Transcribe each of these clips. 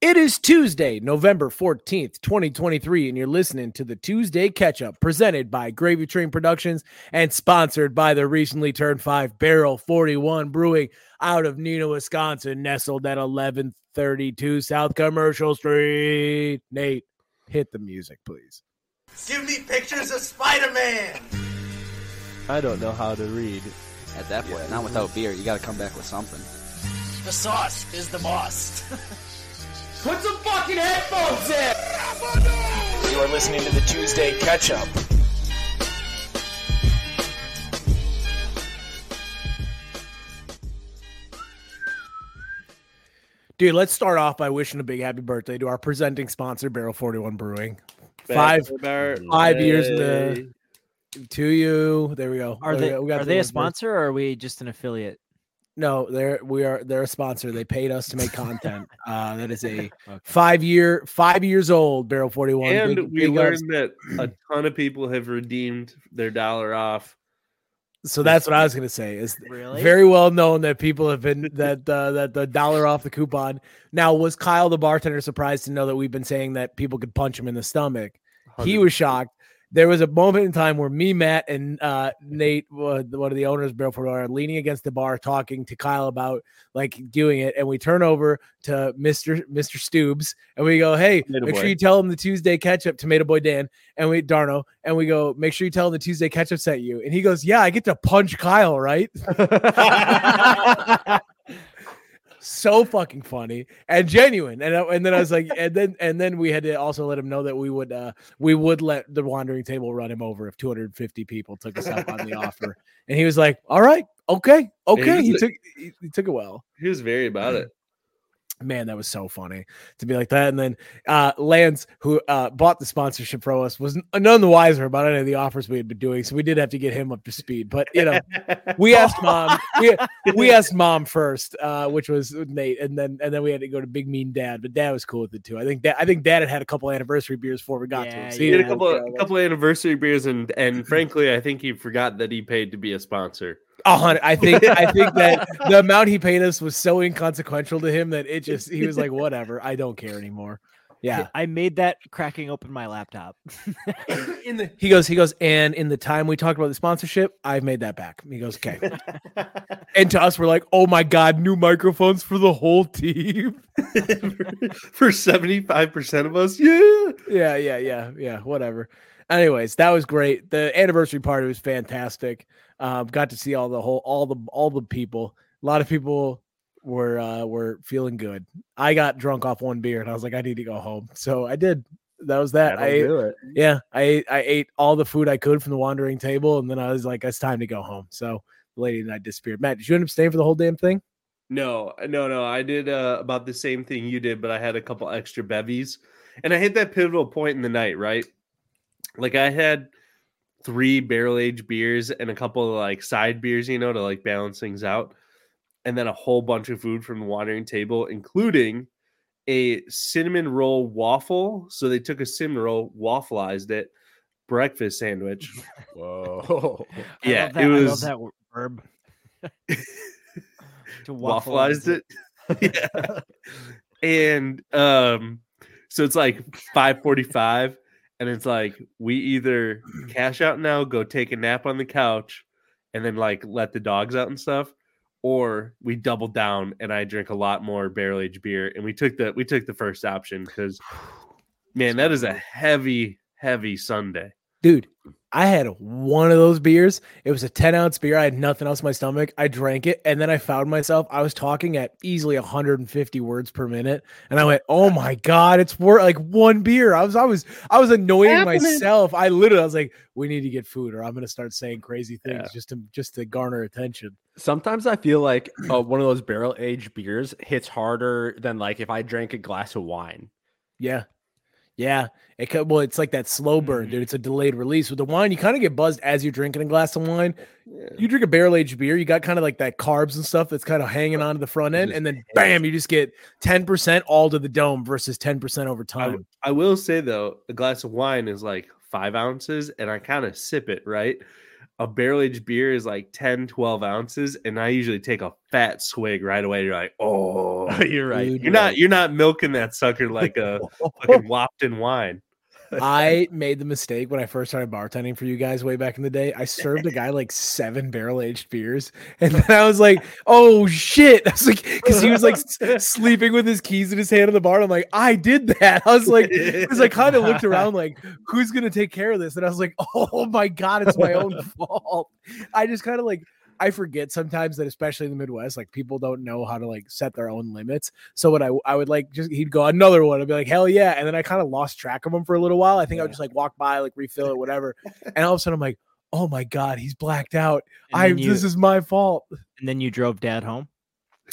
It is Tuesday, November 14th, 2023, and you're listening to the Tuesday Ketchup presented by Gravy Train Productions and sponsored by the recently turned five Barrel 41 Brewing out of Neenah, Wisconsin, nestled at 1132 South Commercial Street. Nate, hit the music, please. Give me pictures of Spider Man! I don't know how to read. At that point, not without beer. You got to come back with something. The sauce is the boss. Put some fucking headphones in! You are listening to the Tuesday Ketchup. Dude, let's start off by wishing a big happy birthday to our presenting sponsor, Barrel 41 Brewing. Five, five years in the to you. There we go. Are they yeah, we got are they a sponsor or are we just an affiliate? No, they're we are they're a sponsor. They paid us to make content. Uh, that is a five year, five years old Barrel 41. And Big- we big ups. learned that a ton of people have redeemed their dollar off. So that's what I was gonna say. Is Really? very well known that people have been that uh, that the dollar off the coupon. Now, was Kyle the bartender surprised to know that we've been saying that people could punch him in the stomach? He was shocked. There was a moment in time where me, Matt, and uh, Nate, uh, one of the owners of Barrel 41, are leaning against the bar talking to Kyle about like doing it, and we turn over to Mister Mister Stoobs, and we go, "Hey, Tomato make sure you tell him the Tuesday ketchup, Tomato Boy Dan, and we Darno, and we go, make sure you tell him the Tuesday ketchup sent you." And he goes, "Yeah, I get to punch Kyle, right?" so fucking funny and genuine and, and then i was like and then and then we had to also let him know that we would uh we would let the wandering table run him over if 250 people took us up on the offer. And he was like all right okay okay he he's- took he, he took it well. He was very about it. Man that was so funny to be like that. And then uh lance who uh bought the sponsorship from us was none the wiser about any of the offers we had been doing. So we did have to get him up to speed. But you know we asked mom we, we asked mom first uh which was nate. And then and then we had to go to big mean dad. But dad was cool with it too. I think dad i think dad had had a couple anniversary beers before we got to Yeah, him so He he had a couple, a couple anniversary beers, and and frankly, I think he forgot that he paid to be a sponsor. A hundred. I think I think that the amount he paid us was so inconsequential to him that it just he was like, whatever, I don't care anymore. Yeah. I made that cracking open my laptop. In the he goes, he goes, and in the time we talked about the sponsorship, I've made that back. He goes, okay. and to us, we're like, oh my god, new microphones for the whole team. For seventy five percent of us, yeah. yeah, yeah, yeah, yeah. Whatever. Anyways, that was great. The anniversary party was fantastic. Um, got to see all the whole all the all the people. A lot of people were uh were feeling good. I got drunk off one beer and I was like, I need to go home. So I did. That was that. I ate, it. yeah, I ate, I ate all the food I could from the wandering table, and then I was like, it's time to go home. So the lady and I disappeared. Matt, did you end up staying for the whole damn thing? No, no, no. I did uh, about the same thing you did, but I had a couple extra bevies, and I hit that pivotal point in the night, right? Like I had three barrel aged beers and a couple of like side beers, you know, to like balance things out, and then a whole bunch of food from the wandering table, including a cinnamon roll waffle. So they took a cinnamon roll, waffleized it, breakfast sandwich. Whoa. I Yeah, love that, it I love was- that verb. to waffleized it. yeah. And um so it's like 545 and it's like we either cash out now, go take a nap on the couch and then like let the dogs out and stuff or we double down and I drink a lot more barrel aged beer and we took the we took the first option cuz man, that is a heavy heavy Sunday. Dude, I had one of those beers. It was a 10 ounce beer. I had nothing else in my stomach. I drank it and then I found myself, I was talking at easily 150 words per minute. And I went, Oh my God, it's worth like one beer. I was, I was, I was annoying myself. I literally, I was like, we need to get food or I'm going to start saying crazy things Yeah. just to, just to garner attention. Sometimes I feel like uh, one of those barrel aged beers hits harder than like if I drank a glass of wine. Yeah. Yeah. It could, well, it's like that slow burn, Mm-hmm. dude. It's a delayed release. With the wine, you kind of get buzzed as you're drinking a glass of wine. You drink a barrel aged beer, you got kind of like that carbs and stuff that's kind of hanging on to the front end, and then bam, you just get 10% all to the dome versus 10% over I, time. I will say though, a glass of wine is like five ounces, and I kind of sip it right. A barrel aged beer is like 10, 12 ounces, and I usually take a fat swig right away. You're like, oh, You're right. Dude, you're not you're not milking that sucker like a fucking Lopton wine. I made the mistake when I first started bartending for you guys way back in the day. I served a guy like seven barrel aged beers, and then I was like, "Oh shit!" I was like, because he was like s- sleeping with his keys in his hand on the bar. I'm like, "I did that." I was like, because I kind of looked around like, "Who's gonna take care of this?" And I was like, "Oh my god, it's my own fault." I just kind of like. I forget sometimes that especially in the Midwest, like people don't know how to like set their own limits. So when I I would like just he'd go another one. I'd be like, hell yeah. And then I kind of lost track of him for a little while. I think I would just like walk by, like refill it, whatever. And all of a sudden I'm like, oh my God, he's blacked out. And I you- this is my fault. And then you drove dad home.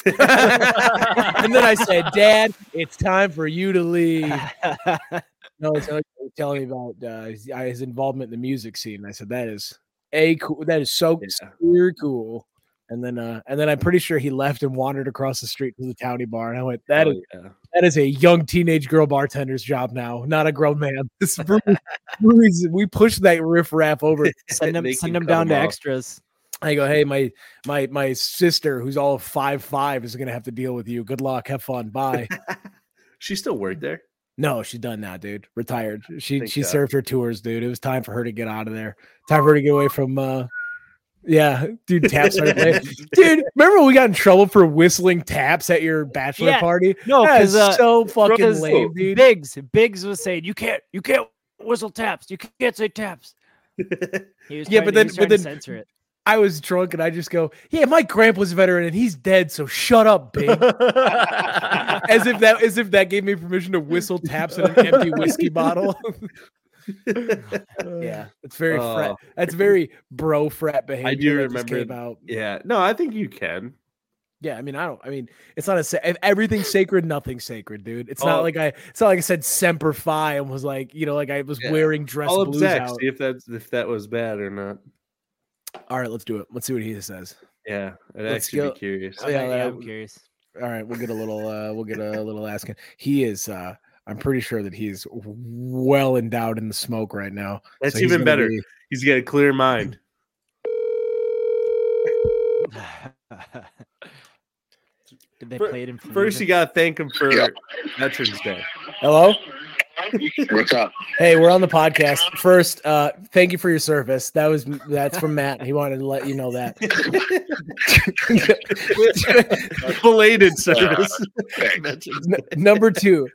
and then I said, Dad, it's time for you to leave. No, it's like telling me about uh, uh, his involvement in the music scene. I said that is a cool. That is so Yeah. super cool. And then, uh, and then I'm pretty sure he left and wandered across the street to the towny bar. And I went, that Oh, is yeah. that is a young teenage girl bartender's job now, not a grown man. This we push that riff raff over. Send them, send them down to off. extras. I go, hey, my my my sister, who's all five five, is gonna have to deal with you. Good luck, have fun, bye. She still worked there. No, she's done now, dude. Retired. She she served her tours, dude. It was time for her to get out of there. Time for her to get away from uh yeah, dude, taps. Dude, remember when we got in trouble for whistling taps at your bachelor Yeah. party? No, because uh, so fucking lame, dude. Biggs, Biggs was saying you can't, you can't whistle taps. You can't say taps. He was Yeah, but then- but then- censor it. I was drunk and I just go, Yeah, my grandpa's a veteran and he's dead, so shut up, big. as if that as if that gave me permission to whistle taps in an empty whiskey bottle. yeah, it's very oh. frat. Oh. That's very bro frat behavior. I do remember- about. yeah. No, I think you can. Yeah, I mean, I don't. I mean, it's not a. sa- everything's sacred, nothing's sacred, dude. It's Oh. not like I. It's not like I said semper fi and was like, you know, like I was Yeah. wearing dress I'll blues out. See if that's if that was bad or not. All right, let's do it. Let's see what he says. Yeah, I'd Let's actually go- be curious. Oh, yeah, Okay, that- I'm curious. All right, we'll get a little. uh We'll get a little asking. He is. uh I'm pretty sure that he's well endowed in the smoke right now. That's So even better. be- He's got a clear mind. Did they Fir- play it in First, you gotta thank him for Veterans Day. Hello. What's up? Hey, we're on the podcast. First, uh, thank you for your service. That was that's from Matt. He wanted to let you know that. Belated service. Thanks. N- number two,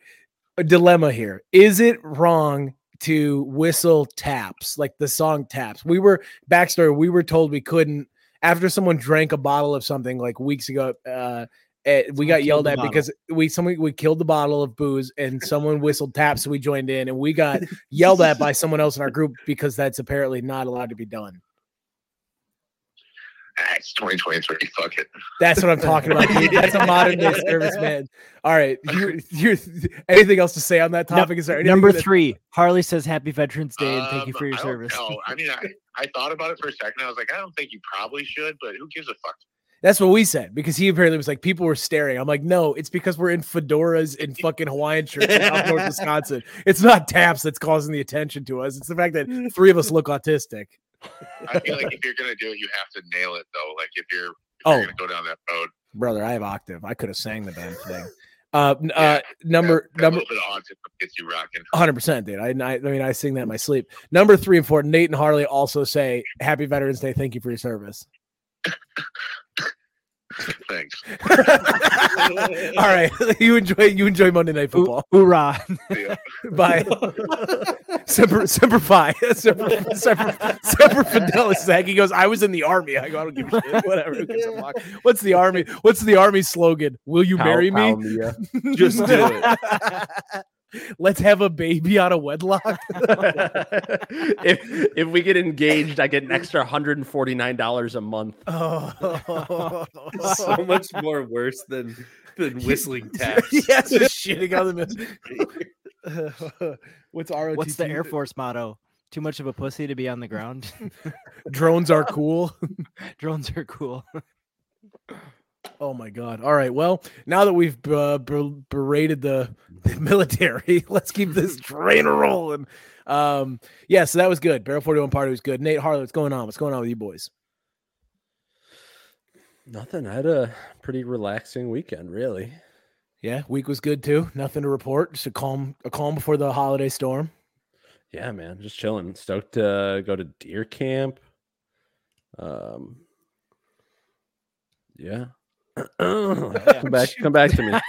a dilemma here. Is it wrong to whistle taps like the song taps? We were backstory. We were told we couldn't after someone drank a bottle of something like weeks ago. Uh, eh, we got yelled at bottle. because we someone we killed the bottle of booze and someone whistled taps, so we joined in and we got yelled at by someone else in our group because that's apparently not allowed to be done. Ah, it's 2023. Fuck it. That's what I'm talking about. dude. That's a modern day service, man. All right, you, you, anything else to say on that No- topic? Is there anything Number that- three, Harley says Happy Veterans Day and thank you Um, for your I service. know. I mean, I, I thought about it for a second. I was like, I don't think you probably should, but who gives a fuck? That's what we said because he apparently was like, people were staring. I'm like, no, it's because we're in fedoras and fucking Hawaiian shirts in up north Wisconsin. It's not taps that's causing the attention to us. It's the fact that three of us look autistic. I feel like if you're gonna do it, you have to nail it though. Like if you're, if Oh. you're gonna go down that road, Brother, I have octave. I could have sang the damn thing. Uh, Yeah, uh number that, that number little bit of autism gets you rocking. 100 percent dude I, I I mean I sing that in my sleep number three and four Nate and Harley also say happy Veterans Day thank you for your service Thanks. all right you enjoy you enjoy Monday Night Hoo- Football Hoorah. Yeah. bye semper semper fi semper semper semper fidelis Zach he goes I was in the army I go I don't give a shit whatever Who gives a fuck? what's the army what's the army slogan will you Pow, marry pow, me Mia. Just do it. Let's have a baby out of wedlock if if we get engaged, I get an extra hundred and forty nine dollars a month. oh so much more worse than than whistling taps. yes, just shitting on the mess. What's ROTC? What's the Air Force motto? Too much of a pussy to be on the ground. Drones are cool. Drones are cool. Oh my god! All right. Well, now that we've uh, ber- berated the the military. Let's keep this train rolling. Um, yeah, so that was good. Barrel 41 party was good. Nate Harley, what's going on? What's going on with you boys? Nothing. I had a pretty relaxing weekend, really. Yeah, week was good too. Nothing to report. Just a calm, a calm before the holiday storm. Yeah, man, just chilling. Stoked to go to deer camp. Um, yeah. Come back, come back to me.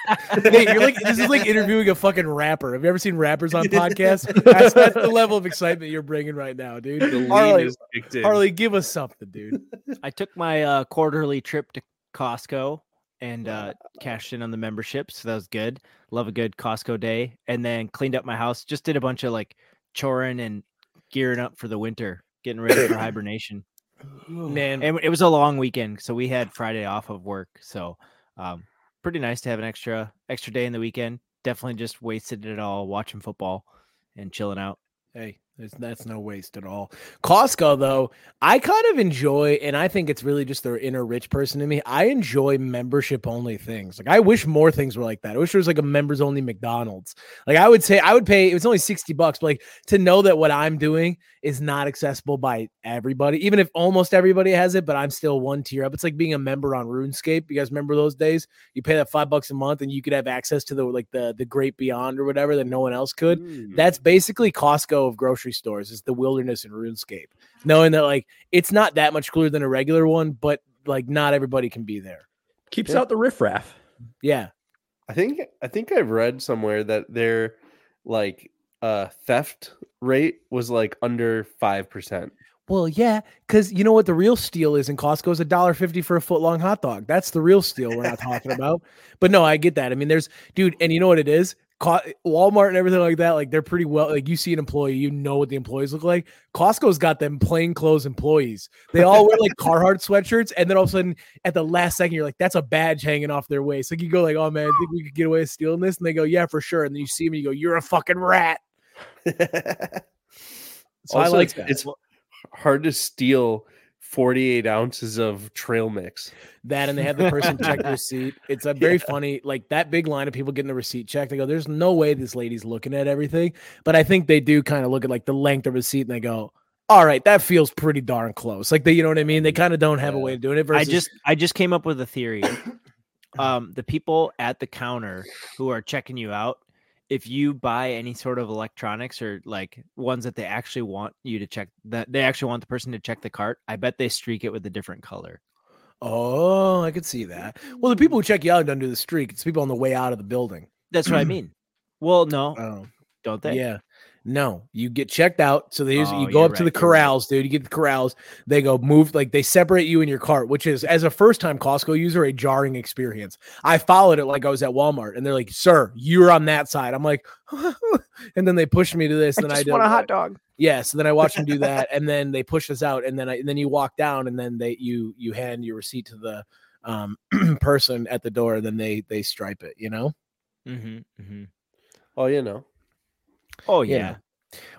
Nate, you're like this is like interviewing a fucking rapper. Have you ever seen rappers on podcasts? That's, that's the level of excitement you're bringing right now, dude. The Harley, is. Harley, give us something, dude. I took my uh, quarterly trip to Costco and uh, cashed in on the membership, so that was good. Love a good Costco day, and then cleaned up my house. Just did a bunch of like choring and gearing up for the winter, getting ready for hibernation. Man, And it was a long weekend, so we had Friday off of work. So um, pretty nice to have an extra extra day in the weekend. Definitely just wasted it all watching football and chilling out. Hey, there's, that's no waste at all. Costco, though, I kind of enjoy, and I think it's really just the inner rich person in me. I enjoy membership only things. Like, I wish more things were like that. I wish there was like a members only McDonald's. Like, I would say, I would pay, it was only 60 bucks, but like to know that what I'm doing is not accessible by everybody, even if almost everybody has it, but I'm still one tier up. It's like being a member on RuneScape. You guys remember those days? You pay that five bucks a month and you could have access to the like the the great beyond or whatever that no one else could. Mm. That's basically Costco of grocery stores. Is the wilderness in RuneScape, knowing that like it's not that much cooler than a regular one, but like not everybody can be there. Keeps Yeah. out the riffraff. Yeah, I think I think I've read somewhere that their like uh theft rate was like under five percent. Well, yeah, because you know what the real steal is in Costco is a dollar fifty for a foot long hot dog. That's the real steal we're not talking about. But no, I get that. I mean, there's dude, and you know what it is? Walmart and everything like that, like they're pretty well. Like you see an employee, you know what the employees look like. Costco's got them plain clothes employees. They all wear like Carhartt sweatshirts, and then all of a sudden, at the last second, you're like, "That's a badge hanging off their waist." Like you go, like, "Oh man, I think we could get away with stealing this," and they go, "Yeah, for sure." And then you see them, and you go, "You're a fucking rat." So I like it's hard to steal 48 ounces of trail mix. that and they have the person check the receipt. It's a very funny, like that big line of people getting the receipt checked. They go, There's no way this lady's looking at everything. But I think they do kind of look at like the length of the receipt and they go, All right, that feels pretty darn close. Like they, you know what I mean? They kind of don't have a way of doing it. Versus, I just I just came up with a theory. um, the people at the counter who are checking you out, if you buy any sort of electronics or like ones that they actually want you to check that they actually want the person to check the cart, I bet they streak it with a different color. Oh, I could see that. Well, the people who mm. check you out don't do the streak. It's people on the way out of the building. That's what I mean. Well, no, Oh, don't they? yeah. No, you get checked out. So there's Oh, you go you're up to the you're right. corrals, dude. You get the corrals. They go move like they separate you and your cart, which is as a first time Costco user a jarring experience. I followed it like I was at Walmart, and they're like, "Sir, you're on that side." I'm like, and then they pushed me to this, and I I just did want a hot dog. yeah. So then I watched them do that, and then they push us out, and then I and then you walk down, and then they you you hand your receipt to the um person at the door, and then they they stripe it. You know. Mm-hmm, mm-hmm. Oh, you know. Oh You yeah.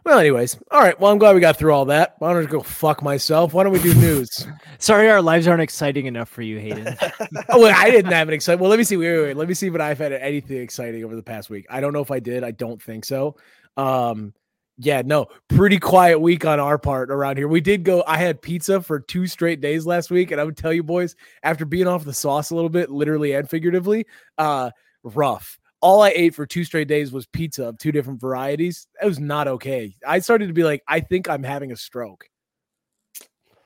Well, anyways, all right. Well, I'm glad we got through all that. Why don't I go fuck myself? Why don't we do news? Sorry, our lives aren't exciting enough for you, Hayden. oh, wait, I didn't have an exciting. Well, let me see. Wait, wait, wait. Let me see if I've had anything exciting over the past week. I don't know if I did. I don't think so. Um, yeah, no, pretty quiet week on our part around here. We did go. I had pizza for two straight days last week, and I would tell you, boys, after being off the sauce a little bit, literally and figuratively, uh, rough. All I ate for two straight days was pizza of two different varieties. It was not okay. I started to be like, I think I'm having a stroke.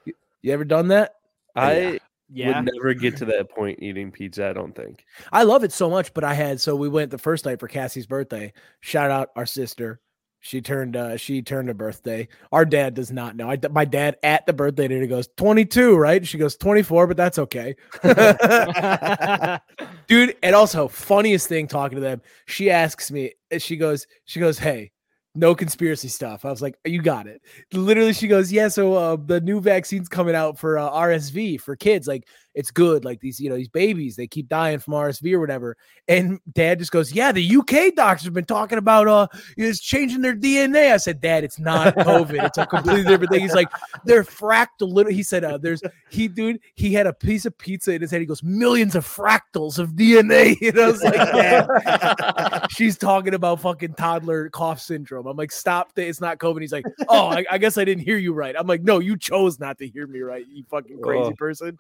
You, you ever done that? I yeah. would never get to that point eating pizza, I don't think. I love it so much, but I had so we went the first night for Cassie's birthday. Shout out our sister. She turned uh she turned a birthday. Our dad does not know. I my dad at the birthday dinner goes 22, right? She goes 24, but that's okay. Dude, and also funniest thing talking to them, she asks me, and she goes, she goes, "Hey, no conspiracy stuff." I was like, "You got it." Literally, she goes, "Yeah, so uh, the new vaccine's coming out for uh, RSV for kids. Like, it's good. Like these, you know, these babies, they keep dying from RSV or whatever. And dad just goes, Yeah, the UK doctors have been talking about uh is changing their DNA. I said, Dad, it's not COVID. It's a completely different thing. He's like, they're fractal little. He said, uh, there's he dude, he had a piece of pizza in his head. He goes, millions of fractals of DNA. And I was like, Dad, she's talking about fucking toddler cough syndrome. I'm like, stop that. It's not COVID. He's like, oh, I, I guess I didn't hear you right. I'm like, no, you chose not to hear me right, you fucking crazy Oh. person.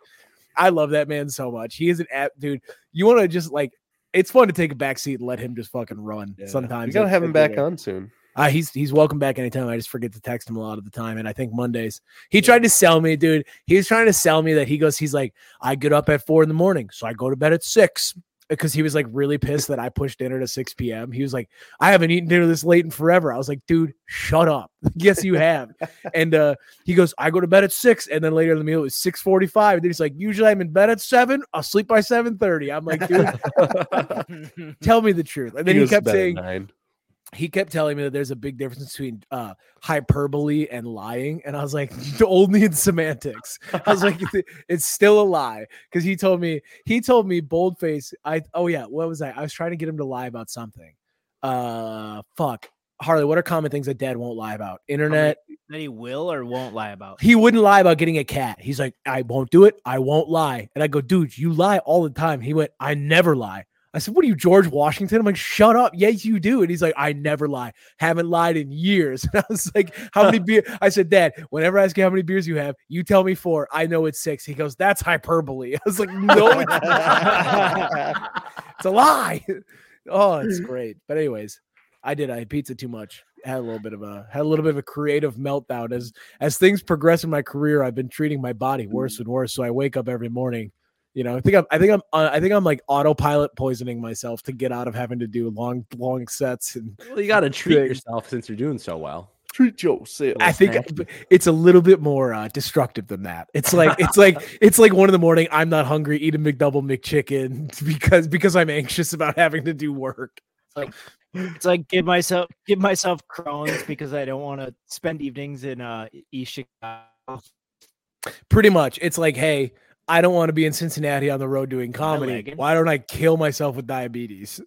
I love that man so much. He is an app, dude. You want to just like, it's fun to take a back seat and let him just fucking run. Sometimes we gotta have him back on soon. Uh, he's he's welcome back anytime. I just forget to text him a lot of the time, and I think Mondays. He tried to sell me, dude. He was trying to sell me that he goes. He's like, I get up at four in the morning, so I go to bed at six because he was like really pissed that I pushed dinner to six p.m. He was like, I haven't eaten dinner this late in forever. I was like, dude, shut up. yes, you have. and uh, he goes, I go to bed at six, and then later in the meal it was six forty-five. And then he's like, usually I'm in bed at seven. I'll sleep by seven seven thirty. I'm like, dude, tell me the truth. And then he, to kept saying. He kept telling me that there's a big difference between uh, hyperbole and lying, and I was like, only in semantics. I was like, "It's- still a lie because he told me he told me boldface. I oh yeah, what was I? I was trying to get him to lie about something. Uh, fuck, Harley. What are common things that Dad won't lie about? Internet. that he will or won't lie about. He wouldn't lie about getting a cat. He's like, I won't do it. I won't lie. And I go, dude, you lie all the time. He went, I never lie. I said, What are you, George Washington? I'm like, Shut up. Yes, you do. And he's like, I never lie. Haven't lied in years. And I was like, How many beers? I said, Dad, whenever I ask you how many beers you have, you tell me four. I know it's six. He goes, That's hyperbole. I was like, No, it's it's a lie. Oh, it's great. But anyways, I did. I had pizza too much. Had a little bit of a had a little bit of a creative meltdown as as things progress in my career. I've been treating my body worse and worse. So I wake up every morning. You know, I think I'm. I think I'm. Uh, I think I'm like autopilot poisoning myself to get out of having to do long, long sets. And Well, you got to treat Thing. yourself since you're doing so well. Treat yourself. I think it's a little bit more uh, destructive than that. It's like it's like it's like one in the morning. I'm not hungry. Eat a McDouble McChicken because because I'm anxious about having to do work. Like it's like give myself give myself Crohn's because I don't want to spend evenings in uh East Chicago. Pretty much, it's like, hey, I don't want to be in Cincinnati on the road doing comedy. Why don't I kill myself with diabetes?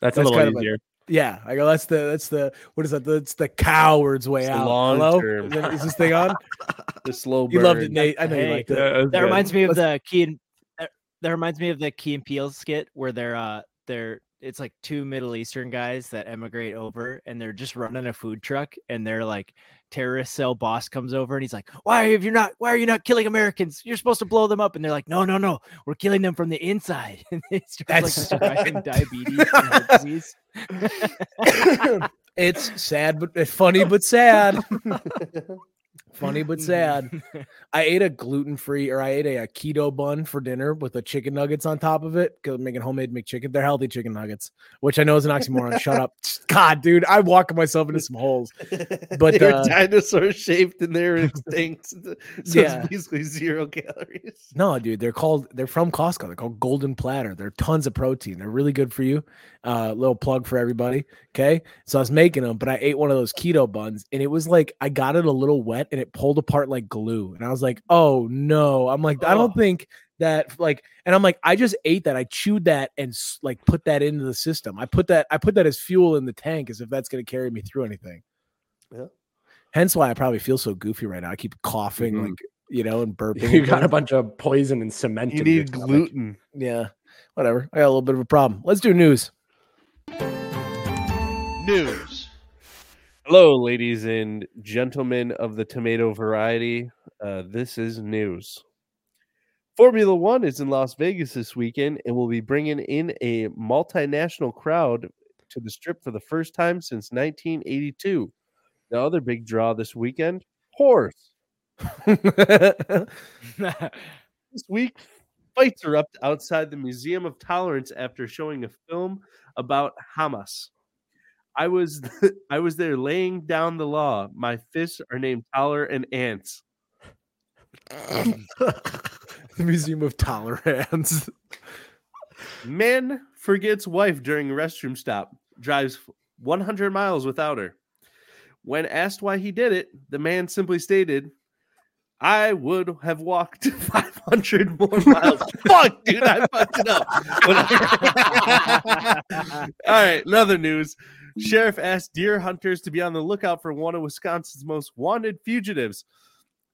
That's, That's a little kind of a- Yeah, I go. That's the that's the what is that? That's the coward's way It's out. long Hello, term. is, that- is this thing on? the slow burn. You loved it, Nate. I know you Hey, liked it. Yeah, That reminds me of Let's- the Key and that, that reminds me of the Key and Peele skit where they're uh they're it's like two Middle Eastern guys that emigrate over and they're just running a food truck and they're like terrorist cell boss comes over and he's like, Why have you not why are you not killing Americans? You're supposed to blow them up. And they're like, No, no, no, we're killing them from the inside. And they start like That's- diabetes and disease. it's sad, but eh, funny, but sad. Funny but sad. I ate a gluten free or I ate a, a keto bun for dinner with the chicken nuggets on top of it because I'm making homemade McChicken. They're healthy chicken nuggets, which I know is an oxymoron. Shut up. God, dude, I'm walking myself into some holes. But They're uh, dinosaur shaped and they're extinct. so Yeah. it's basically zero calories. No, dude, they're called they're from Costco. They're called Golden Platter. They're tons of protein. They're really good for you. Uh, little plug for everybody. Okay, so I was making them, but I ate one of those keto buns, and it was like I got it a little wet, and it pulled apart like glue. And I was like, oh no. I'm like, I don't think that like, and I'm like, I just ate that. I chewed that and like put that into the system. I put that I put that as fuel in the tank, as if that's going to carry me through anything. Yeah. Hence why I probably feel so goofy right now. I keep coughing, Mhm. like you know, and burping. You got a bunch of poison and cement. You in your need stomach. gluten. Yeah, whatever. I got a little bit of a problem. Let's do news. News. Hello, ladies and gentlemen of the tomato variety. Uh, this is news. Formula One is in Las Vegas this weekend and will be bringing in a multinational crowd to the strip for the first time since 1982. The other big draw this weekend horse. This week, fights erupt outside the Museum of Tolerance after showing a film about Hamas. I was I was there laying down the law. My fists are named Toller and Ants. the Museum of Tolerance. Man forgets wife during restroom stop. Drives 100 miles without her. When asked why he did it, the man simply stated, I would have walked 500 more miles. Fuck, dude, I fucked it up. All right, another news. Sheriff asked deer hunters to be on the lookout for one of Wisconsin's most wanted fugitives.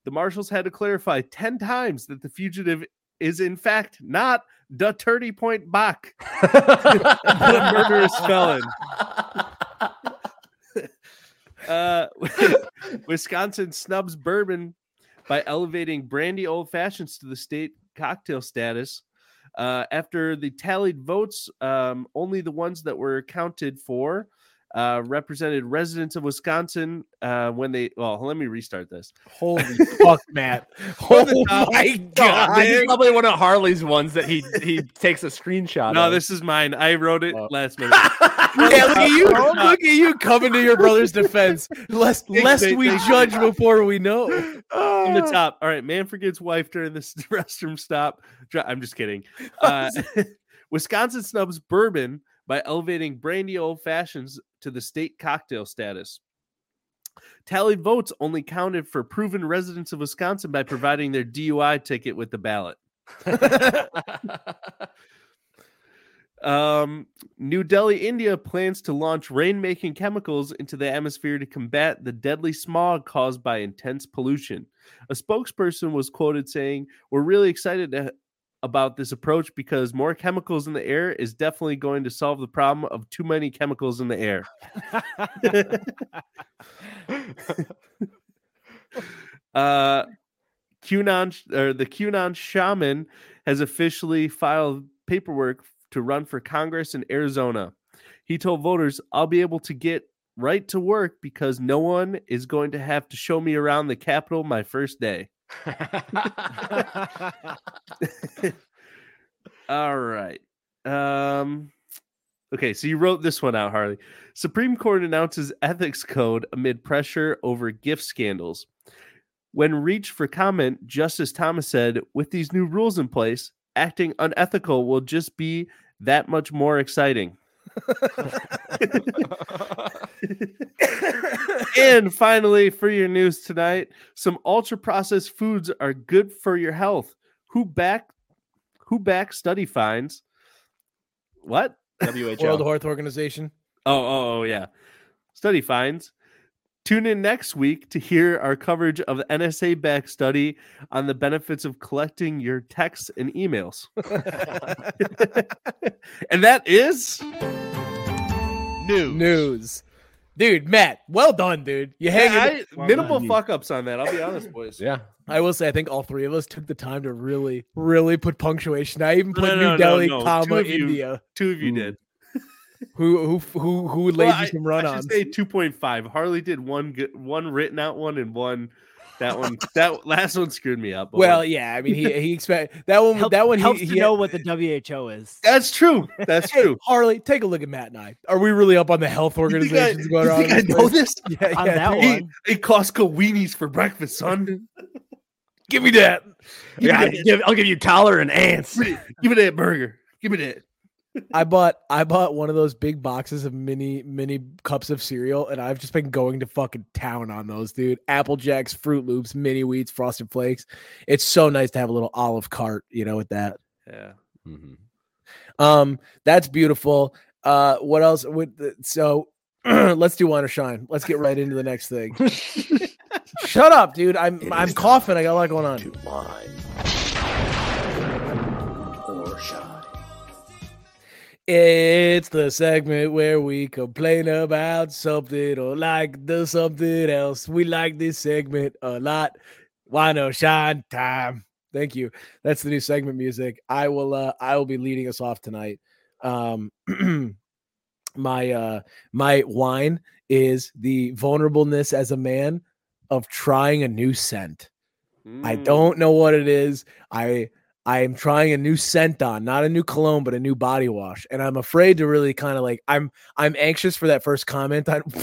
The marshals had to clarify 10 times that the fugitive is, in fact, not the Turdy Point Bach, a murderous felon. Uh, Wisconsin snubs bourbon by elevating brandy old fashions to the state cocktail status. Uh, after the tallied votes, um, only the ones that were accounted for uh, represented residents of Wisconsin uh, when they. Well, let me restart this. Holy fuck, Matt! Oh my God, god! this is probably one of Harley's ones that he he takes a screenshot. No, of. this is mine. I wrote it Oh. last minute. Yeah, look at you! Look at you coming to your brother's defense, lest lest we judge before we know. on the top. All right, man forgets wife during this restroom stop. I'm just kidding. Uh, Wisconsin snubs bourbon by elevating brandy old fashions to the state cocktail status. Tallied votes only counted for proven residents of Wisconsin by providing their DUI ticket with the ballot. Um, New Delhi, India plans to launch rain-making chemicals into the atmosphere to combat the deadly smog caused by intense pollution. A spokesperson was quoted saying, "We're really excited to, about this approach because more chemicals in the air is definitely going to solve the problem of too many chemicals in the air." uh QAnon or the QAnon shaman has officially filed paperwork to run for Congress in Arizona. He told voters, "I'll be able to get right to work because no one is going to have to show me around the Capitol my first day." All right. Um Okay, so you wrote this one out, Harley. Supreme Court announces ethics code amid pressure over gift scandals. When reached for comment, Justice Thomas said, with these new rules in place, acting unethical will just be that much more exciting. and finally, for your news tonight, some ultra processed foods are good for your health. Who back who back study finds what? WHO. World Health Organization. Oh, oh, oh, yeah. Study finds. Tune in next week to hear our coverage of the NSA back study on the benefits of collecting your texts and emails. and that is News. News, dude. Matt, well done, dude. You hang Yeah, it. I- minimal fuck ups on that. I'll be honest, boys. Yeah. I will say, I think all three of us took the time to really, really put punctuation. I even put no, New no, no, Delhi, no. Two comma of you- India. Two of you Ooh. did. Who who who who would Well, lazy some run I on? say 2.5. Harley did one good, one written out one and one that one. that last one screwed me up. Well, one- yeah. I mean, he he expect that one. Help- that one. helps he, to he know what the WHO is. that's true. That's Hey, true. Harley, take a look at Matt and I. Are we really up on the health You think I- organizations going you on? think I know this? Yeah, On yeah, that dude. Hey, one. hey, Costco weenies for breakfast, son. Give me that. Give Yeah, me I'll that. give, I'll give you collar and ants. Give me, give me that burger. Give me that. I bought I bought one of those big boxes of mini mini cups of cereal, and I've just been going to fucking town on those, dude. Apple Jacks, Froot Loops, Mini Wheats, Frosted Flakes. It's so nice to have a little olive cart, you know, with that. Yeah. Mm-hmm. Um, that's beautiful. Uh, what else? With the, so, let's do whine or shine. Let's get right into the next thing. Shut up, dude. I'm I'm coughing. I got a lot going on. It's the segment where we complain about something or like the something else. We like this segment a lot. Why no shine time? Thank you. That's the new segment music. I will uh I will be leading us off tonight. Um my uh my whine is the vulnerableness as a man of trying a new scent. I Mm. don't know what it is. I I am trying a new scent on, not a new cologne, but a new body wash. And I'm afraid to really kind of like I'm I'm anxious for that first comment on the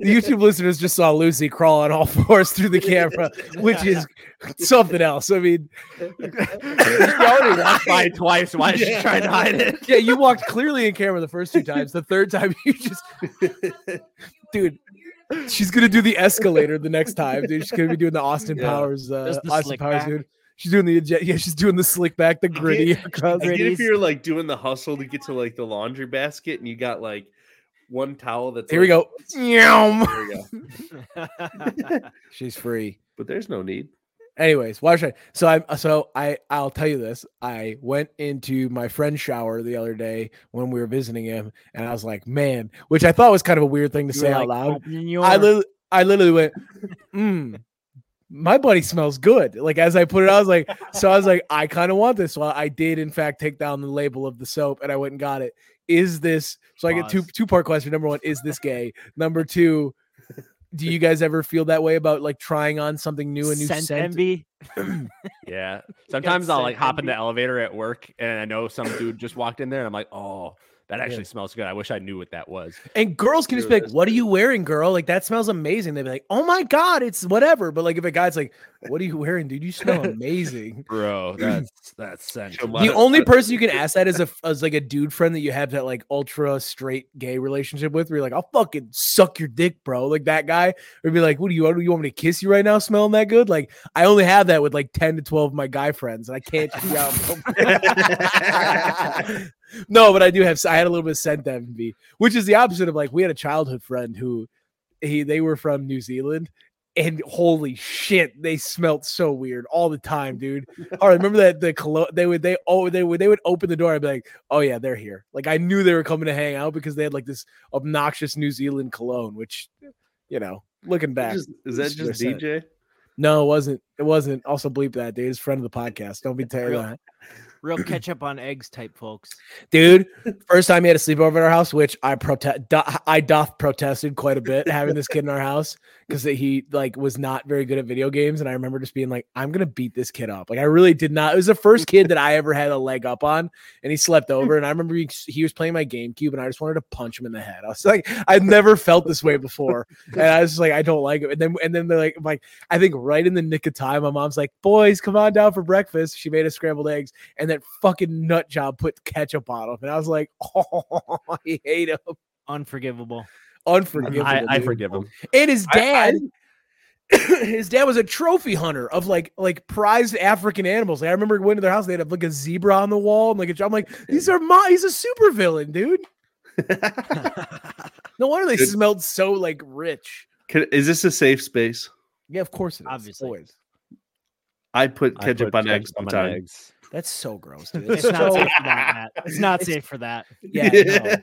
YouTube listeners just saw Lucy crawl on all fours through the camera, which is something else. I mean, you already walked by twice. Why is she trying to hide it? yeah, you walked clearly in camera the first two times. The third time you just dude. She's gonna do the escalator the next time, dude. She's gonna be doing the Austin Yeah. Powers, uh, the Austin Powers, back. dude. She's doing the eject- yeah, she's doing the slick back, the gritty across. I get if you're like doing the hustle to get to like the laundry basket and you got like one towel that's Here we go. Yum. There we go. She's free. But there's no need. Anyways, why should I? So I so I I'll tell you this. I went into my friend's shower the other day when we were visiting him, and I was like, man, which I thought was kind of a weird thing to You say were out loud. Your-" I literally, I literally went, mm, my buddy smells good. Like as I put it, I was like, so I was like, I kind of want this. So I did, in fact, take down the label of the soap, and I went and got it. Is this? So I get two two part question. Number one, is this gay? Number two. Do you guys ever feel that way about like trying on something new, and new scent, scent? envy. Yeah. Sometimes I'll like hop in the elevator at work and I know some dude just walked in there and I'm like, oh, that actually smells good. I wish I knew what that was. And girls can just be like, "What are you wearing, girl? Like that smells amazing." They'd be like, "Oh my god, it's whatever." But like if a guy's like, "What are you wearing, dude? You smell amazing." Bro, that's that's scent. The only person you can ask that is a as like a dude friend that you have that like ultra straight gay relationship with. Where you're like, "I'll fucking suck your dick, bro." Like that guy would be like, "What do you? What do you want me to kiss you right now? Smelling that good?" Like I only have that with like ten to twelve of my guy friends, and I can't. Yeah. no, but I do have. I had a little bit of scent envy, which is the opposite of like we had a childhood friend who he they were from New Zealand. And holy shit, they smelt so weird all the time, dude. Oh, all right, remember that the cologne they would they oh they would they would open the door. I'd be like, oh yeah, they're here. Like I knew they were coming to hang out because they had like this obnoxious New Zealand cologne, which you know, looking back, Is, is that just. DJ? no, it wasn't. It wasn't. Also bleep that, dude. He's friend of the podcast. Don't be terrible. Real- Real ketchup on eggs type folks. dude. First time he had a sleepover at our house, which I protest, I doth protested quite a bit having this kid in our house because he like was not very good at video games, and I remember just being like, I'm gonna beat this kid up. Like I really did not. It was the first kid that I ever had a leg up on, and he slept hmm. over, and I remember he, he was playing my GameCube, and I just wanted to punch him in the head. I was like, I've never felt this way before, and I was just like, I don't like it. And then and then they're like, I'm like I think right in the nick of time, my mom's like, boys, come on down for breakfast. She made us scrambled eggs, and that fucking nut job put ketchup on them. And I was like, oh, I hate him. Unforgivable. Unforgivable. I, I forgive him. And his I- I- dad, his dad was a trophy hunter of like like prized African animals. Like I remember going to their house, they had like a zebra on the wall. And like a, I'm like, these are my he's a super villain, dude. No wonder they Good. smelled so like rich. Can, is this a safe space? Yeah, of course it is. Obviously. Always. I put I ketchup put on eggs on sometimes. Eggs. That's so gross, dude. It's It's not safe for that. Matt. It's not safe for that. yeah,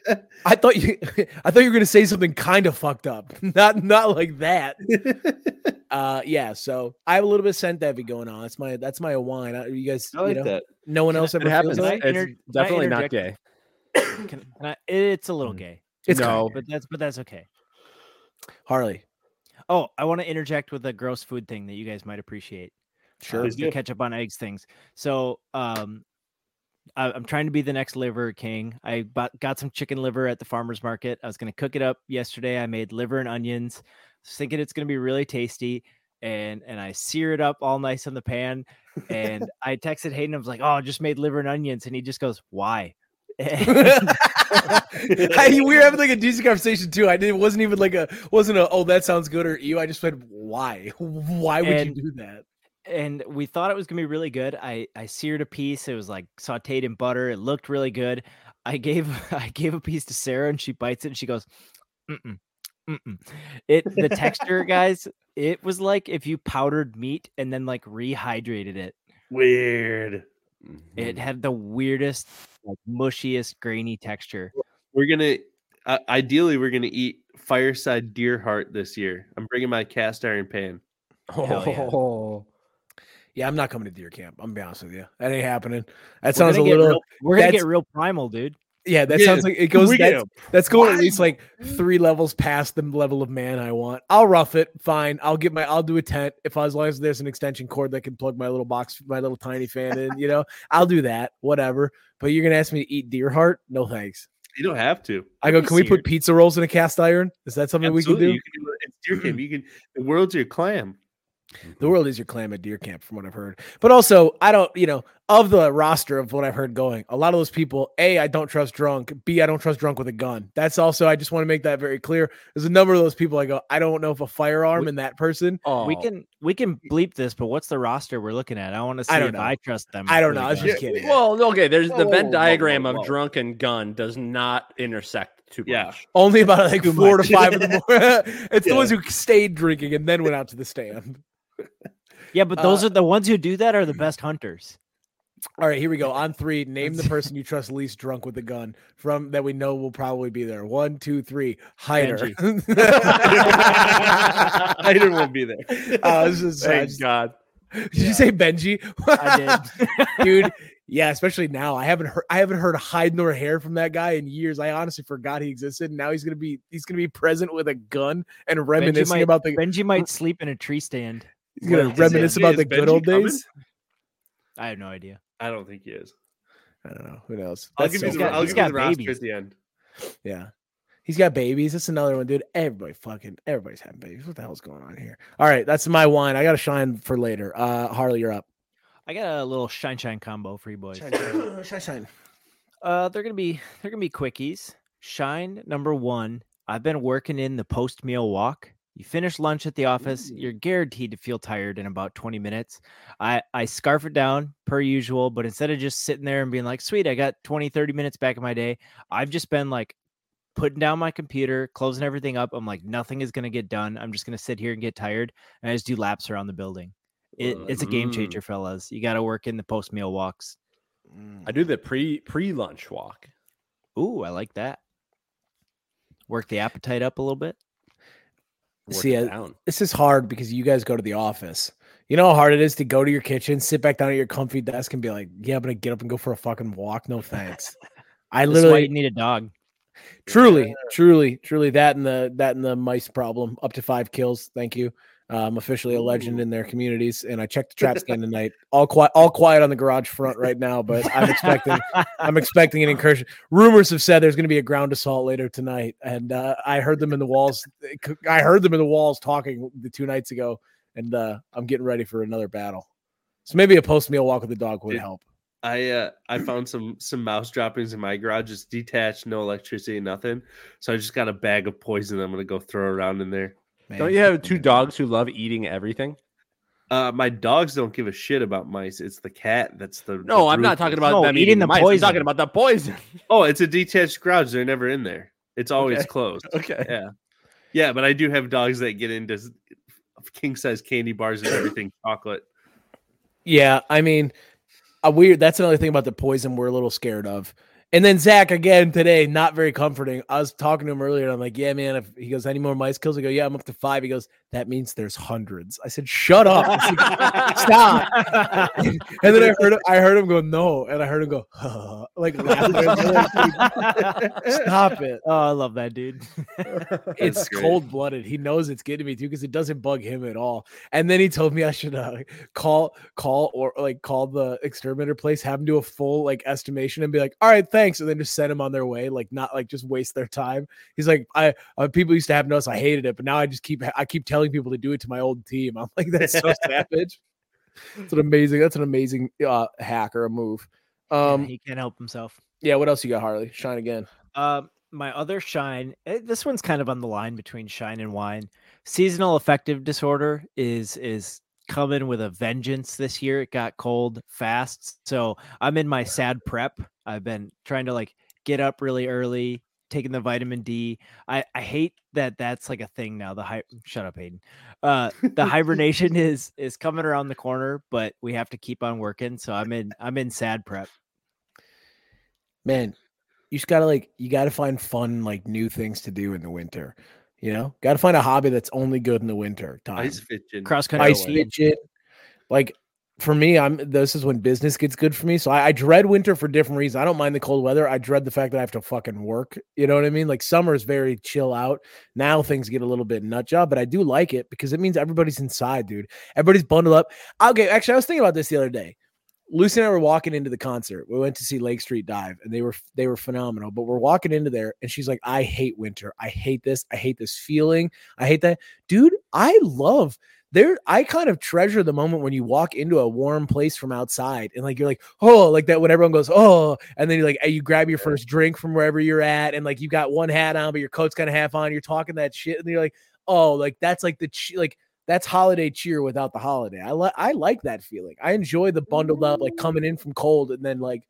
no. I thought you I thought you were gonna say something kind of fucked up. Not not like that. Uh yeah, so I have a little bit of scent envy going on. That's my that's my whine. Uh, You guys, I like you know, that. no one Can I- else It ever happens. feels Can It's inter- definitely not gay. Can, can I, it's a little Mm. gay, It's no. kind but that's but that's okay. Harley. Oh, I want to interject with a gross food thing that you guys might appreciate. Sure. uh, the ketchup on eggs things. So, um, I, I'm trying to be the next liver king. I bought, got some chicken liver at the farmer's market. I was going to cook it up yesterday. I made liver and onions, thinking it's going to be really tasty. And and I sear it up all nice in the pan. And I texted Hayden. I was like, "Oh, I just made liver and onions," and he just goes, "Why?" I, we were having like a decent conversation too. I didn't it wasn't even like a wasn't a oh that sounds good or you. I just went why why would And- you do that? And we thought it was gonna be really good. I I seared a piece. It was like sautéed in butter. It looked really good. I gave I gave a piece to Sarah, and she bites it, and she goes, Mm-mm, mm-mm. "It the texture, guys. It was like if you powdered meat and then like rehydrated it. Weird. It had the weirdest, like mushiest, grainy texture. We're gonna uh, ideally we're gonna eat fireside deer heart this year. I'm bringing my cast iron pan. Hell yeah. Oh. Yeah, I'm not coming to deer camp. I'm gonna be honest with you. That ain't happening. That sounds a little real- we're gonna get real primal, dude. yeah. That Yeah, sounds like it goes. we That's, that's going at least like three levels past the level of man I want. I'll rough it. Fine. I'll get my. I'll do a tent if as long as there's an extension cord that can plug my little box, my little tiny fan in. You know, I'll do that. Whatever. But you're gonna ask me to eat deer heart? No thanks. You don't have to. I go. Can we put pizza rolls in a cast iron? Is that something Absolutely. we can do? can do it. It's deer camp. You can. The world's your clam. The world is your clam at deer camp, from what I've heard. But also, I don't. You know, of the roster of what I've heard going, a lot of those people, A, I don't trust drunk. B, I don't trust drunk with a gun. That's also, I just want to make that very clear. There's a number of those people I go, I don't know if a firearm in that person. Oh, We can we can bleep this, but what's the roster we're looking at? I want to see I don't if know. I trust them. I don't know. I was just kidding. Well, okay. There's the Venn whoa, diagram whoa, of whoa. drunk and gun does not intersect too Yeah. much. Only about like Too four much. to five of them. it's the ones who stayed drinking and then went out to the stand. Yeah, but those Uh, are the ones who do that are the best hunters. All right, here we go. On three, name the person you trust least drunk with a gun from that we know will probably be there. One, two, three. Hider. Hyder won't be there. Uh, this is, uh, just- God. did you say Benji? I did. dude. Yeah, especially now. I haven't heard I haven't heard hide nor hair from that guy in years. I honestly forgot he existed. Now he's gonna be he's gonna be present with a gun and reminiscing might- about the Benji might sleep in a tree stand. He's gonna Is it- reminisce about is the good Benji old coming? days. I have no idea. I don't think he is. I don't know. Who knows? I'll That's give so you the, got- I'll give you the roster babies. at the end. Yeah. He's got babies. That's another one, dude. Everybody fucking everybody's having babies. What the hell's going on here? All right, that's my wine. I got to shine for later. Uh Harley, you're up. I got a little shine shine combo for you boys. Shine, shine, shine. Uh, they're gonna be they're gonna be quickies. Shine number one. I've been working in the post meal walk. You finish lunch at the office, you're guaranteed to feel tired in about 20 minutes. I I scarf it down per usual, but instead of just sitting there and being like, "Sweet, I got 20 30 minutes back in my day," I've just been like putting down my computer, closing everything up. I'm like, nothing is gonna get done. I'm just gonna sit here and get tired, and I just do laps around the building. It, it's a game Mm. changer, fellas. You got to work in the post meal walks. I do the pre pre lunch walk. Ooh, I like that. Work the appetite up a little bit. Work See, it I- down. This is hard because you guys go to the office. You know how hard it is to go to your kitchen, sit back down at your comfy desk, and be like, "Yeah, I'm gonna get up and go for a fucking walk." No thanks. I This why literally, you need a dog. truly, truly, truly, that and the that and the mice problem. Up to five kills. Thank you. I'm officially a legend in their communities, and I checked the trap scan tonight. All quiet, all quiet on the garage front right now, but I'm expecting I'm expecting an incursion. Rumors have said there's going to be a ground assault later tonight, and uh, I heard them in the walls. I heard them in the walls talking the two nights ago, and uh, I'm getting ready for another battle. So maybe a post meal walk with the dog would Dude, help. I uh I found some some mouse droppings in my garage. It's detached, no electricity, nothing. So I just got a bag of poison. I'm gonna go throw around in there. Don't you have two dogs who love eating everything? Uh, my dogs don't give a shit about mice. It's the cat that's the. the No, I'm not talking about No, them eating eating the the mice. poison. I'm talking about the poison. Oh, it's a detached garage. They're never in there. It's always Okay. closed. Okay. Yeah, yeah, but I do have dogs that get into king size candy bars and everything chocolate. Yeah, I mean, a weird. That's another thing about the poison we're a little scared of. And then Zach again today, not very comforting. I was talking to him earlier, and I'm like, "Yeah, man." If he goes, "Any more mice kills?" I go, "Yeah, I'm up to five. He goes, "That means there's hundreds." I said, "Shut up, I said, stop." and then I heard, I heard him go, "No," and I heard him go, like, "Stop it." Oh, I love that dude. it's cold blooded. He knows it's getting me too because it doesn't bug him at all. And then he told me I should uh, call, call, or like call the exterminator place, have him do a full like estimation, and be like, "All right, thanks," and then just send them on their way, like not like just waste their time. He's like, "I uh, people used to have notes, I hated it, but now I just keep I keep telling people to do it to my old team." I'm like, "That's so savage." That's an amazing. That's an amazing uh, hack or a move. Yeah, Um, he can't help himself. yeah. What else you got, Harley? Shine again. Um, my other shine. eh, This one's kind of on the line between shine and wine. Seasonal affective disorder is is coming with a vengeance this year. It got cold fast, so I'm in my sad prep. I've been trying to like get up really early, taking the vitamin D. I I hate that that's like a thing now. The hi- shut up, Hayden. Uh, the hibernation is is coming around the corner, but we have to keep on working. So I'm in I'm in sad prep. man, you just gotta like you gotta find fun, like new things to do in the winter. You know, gotta find a hobby that's only good in the winter time. Ice fidgeting. Cross country. Ice skiing. fidget. Like for me, I'm this is when business gets good for me. So I, I dread winter for different reasons. I don't mind the cold weather. I dread the fact that I have to fucking work. You know what I mean? Like summer is very chill out. Now things get a little bit nut job, but I do like it because it means everybody's inside, dude. Everybody's bundled up. Okay, actually, I was thinking about this the other day. Lucy and I were walking into the concert. We went to see Lake Street Dive, and they were they were phenomenal. But we're walking into there, and she's like, "I hate winter. I hate this. I hate this feeling. I hate that, dude. I love there I kind of treasure the moment when you walk into a warm place from outside and like you're like, oh, like that when everyone goes, oh, and then you like you grab your first drink from wherever you're at, and like you got one hat on, but your coat's kind of half on, you're talking that shit, and you're like, oh, like that's like the che- like that's holiday cheer without the holiday. I like I like that feeling. I enjoy the bundled up, like coming in from cold and then like,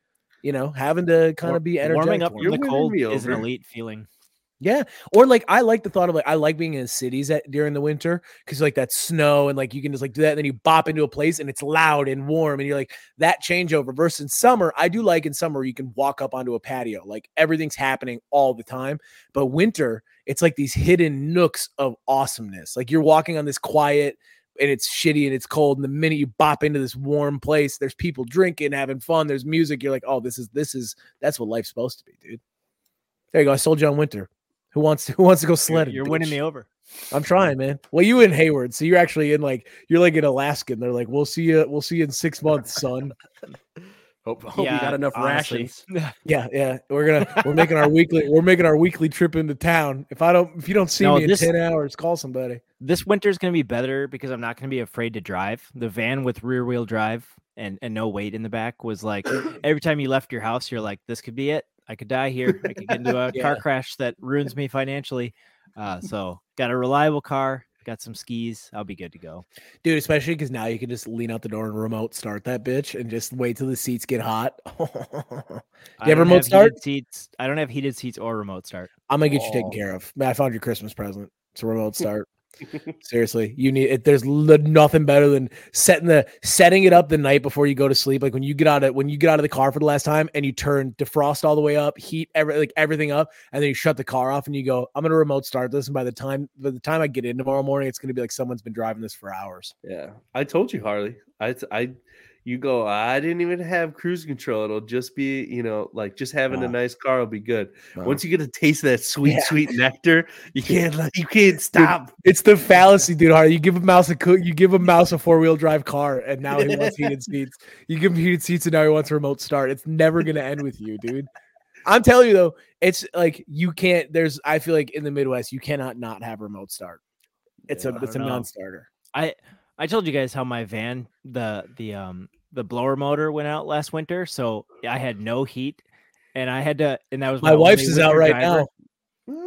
you know, having to kind of be energetic. Warming up for from the cold is an elite feeling. Yeah. Or like I like the thought of like I like being in cities at during the winter because like that snow and like you can just like do that and then you bop into a place and it's loud and warm and you're like that changeover versus in summer. I do like in summer you can walk up onto a patio, like everything's happening all the time. But winter, it's like these hidden nooks of awesomeness. Like you're walking on this quiet and it's shitty and it's cold. And the minute you bop into this warm place, there's people drinking, having fun, there's music. You're like, oh, this is this is that's what life's supposed to be, dude. There you go. I sold you on winter. Who wants to who wants to go You're, sledding? you're winning me over. I'm trying, man. Well, you in Hayward, so you're actually in like you're like in Alaska. And they're like, we'll see you, we'll see you in six months, son. Hope, hope you got enough honestly. rations. Yeah, yeah. We're gonna we're making our weekly we're making our weekly trip into town. If I don't if you don't see No, me this- in ten hours, call somebody. this winter's going to be better because I'm not going to be afraid to drive. The van with rear wheel drive and, and no weight in the back was like every time you left your house, you're like, this could be it. I could die here. I could get into a Yeah. car crash that ruins me financially. Uh, so got a reliable car, got some skis. I'll be good to go. Dude, especially because now you can just lean out the door and remote start that bitch and just wait till the seats get hot. I have remote have start? Seats. I don't have heated seats or remote start. I'm gonna get you taken Oh. care of. Man, I found your Christmas present. It's a remote start. Seriously, you need it. There's nothing better than setting the setting it up the night before you go to sleep. Like when you get out of when you get out of the car for the last time and you turn defrost all the way up, heat every like everything up, and then you shut the car off and you go, I'm gonna remote start this. And by the time by the time I get in tomorrow morning, it's gonna be like someone's been driving this for hours. Yeah, I told you, Harley. I, I, you go. I didn't even have cruise control. It'll just be, you know, like just having a nice car will be good. Wow. Once you get a taste of that sweet, Yeah. sweet nectar, you can't, like, you can't stop. It's the fallacy, dude. Harley. You give a mouse a cook, you give a mouse a four wheel drive car, and now he wants heated seats. You give him heated seats, and now he wants a remote start. It's never gonna end with you, dude. I'm telling you though, it's like you can't. There's, I feel like in the Midwest, you cannot not have remote start. It's Yeah, a, it's a know. non-starter. I I told you guys how my van the the um the blower motor went out last winter, so I had no heat, and I had to, and that was My wife's is out right driver. now.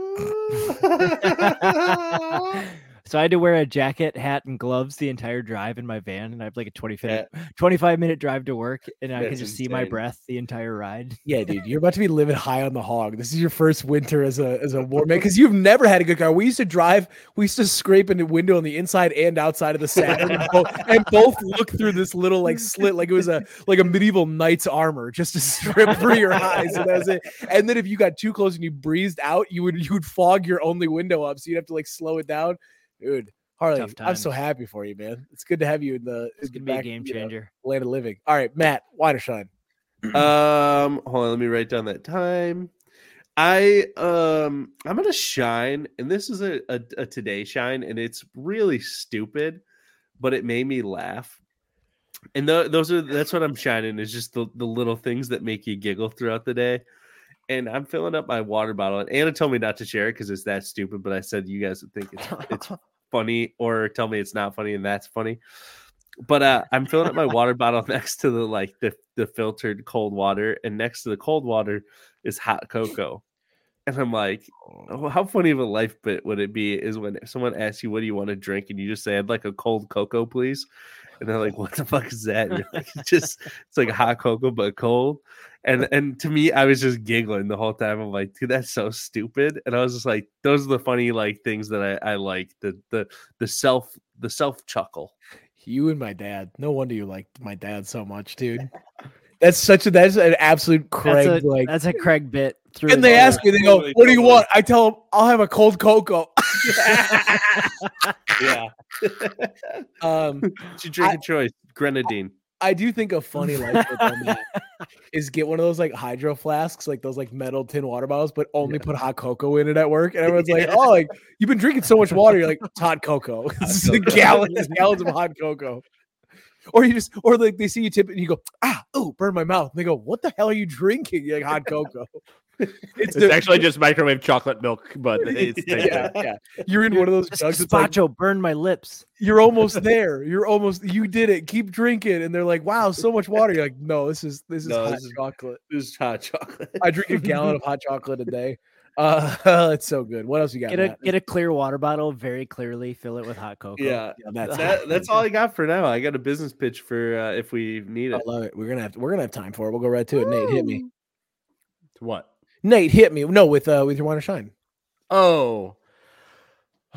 so I had to wear a jacket, hat, and gloves the entire drive in my van, and I have like a 20 Yeah. minute, 25 minute drive to work, and I can That's just see my breath the entire ride. Yeah, dude, you're about to be living high on the hog. This is your first winter as a as a war man because you've never had a good car. We used to drive, we used to scrape in the window on the inside and outside of the Saturn, and, both, and both look through this little like slit, like it was a like a medieval knight's armor, just to strip through your eyes. And that was it. And then if you got too close and you breezed out, you would you would fog your only window up, so you'd have to like slow it down, dude. Harley, I'm so happy for you, man. It's good to have you in the, It's gonna be a back, game you know, changer. land of living. All right, Matt, wine or shine? Um, hold on, let me write down that time. I um I'm gonna shine, and this is a, a, a today shine, and it's really stupid, but it made me laugh. And tho- those are that's what I'm shining is just the, the little things that make you giggle throughout the day. And I'm filling up my water bottle. And Anna told me not to share it because it's that stupid, but I said you guys would think it's it's funny or tell me it's not funny and that's funny. But uh, I'm filling up my water bottle next to the like the, the filtered cold water, and next to the cold water is hot cocoa. And I'm like, oh, how funny of a life bit would it be is when someone asks you what do you want to drink and you just say I'd like a cold cocoa, please. And they're like, what the fuck is that? And you're like, it's just it's like hot cocoa but cold. And and to me, I was just giggling the whole time. I'm like, dude, that's so stupid. And I was just like, those are the funny like things that I, I like. The the the self the self chuckle. You and my dad. No wonder you like my dad so much, dude. That's such a that's an absolute Craig that's a, like. that's a Craig bit. Through And and they ask me, they go, Totally, "What do you totally. want?" I tell them, "I'll have a cold cocoa." Yeah. um, What's your drink of choice? Grenadine. I do think a funny life tip on that is get one of those like hydro flasks, like those like metal tin water bottles, but only put hot cocoa in it at work. And everyone's like, "Oh, like you've been drinking so much water." You're like, "It's hot cocoa. It's cocoa. gallons, gallons of hot cocoa." Or you just, or like they see you tip it and you go, "Ah, oh, burn my mouth." And they go, "What the hell are you drinking?" You're like hot cocoa. It's, It's the- actually just microwave chocolate milk, but it's yeah, yeah. You're in one of those This jugs. It's like, burned my lips. you're almost there. You're almost. You did it. Keep drinking. And they're like, "Wow, so much water." You're like, "No, this is this is No, hot this is- chocolate. This is hot chocolate. I drink a gallon of hot chocolate a day. Uh, it's so good. What else you got? Get a Matt? get a clear water bottle, very clearly fill it with hot cocoa. yeah, Yeah, that's that, that's all I got for now. I got a business pitch for uh, if we need it. I love it. We're gonna have we're gonna have time for it. We'll go right to it. Nate, hit me. To what? Nate, hit me. No, with uh with your wine or shine. Oh,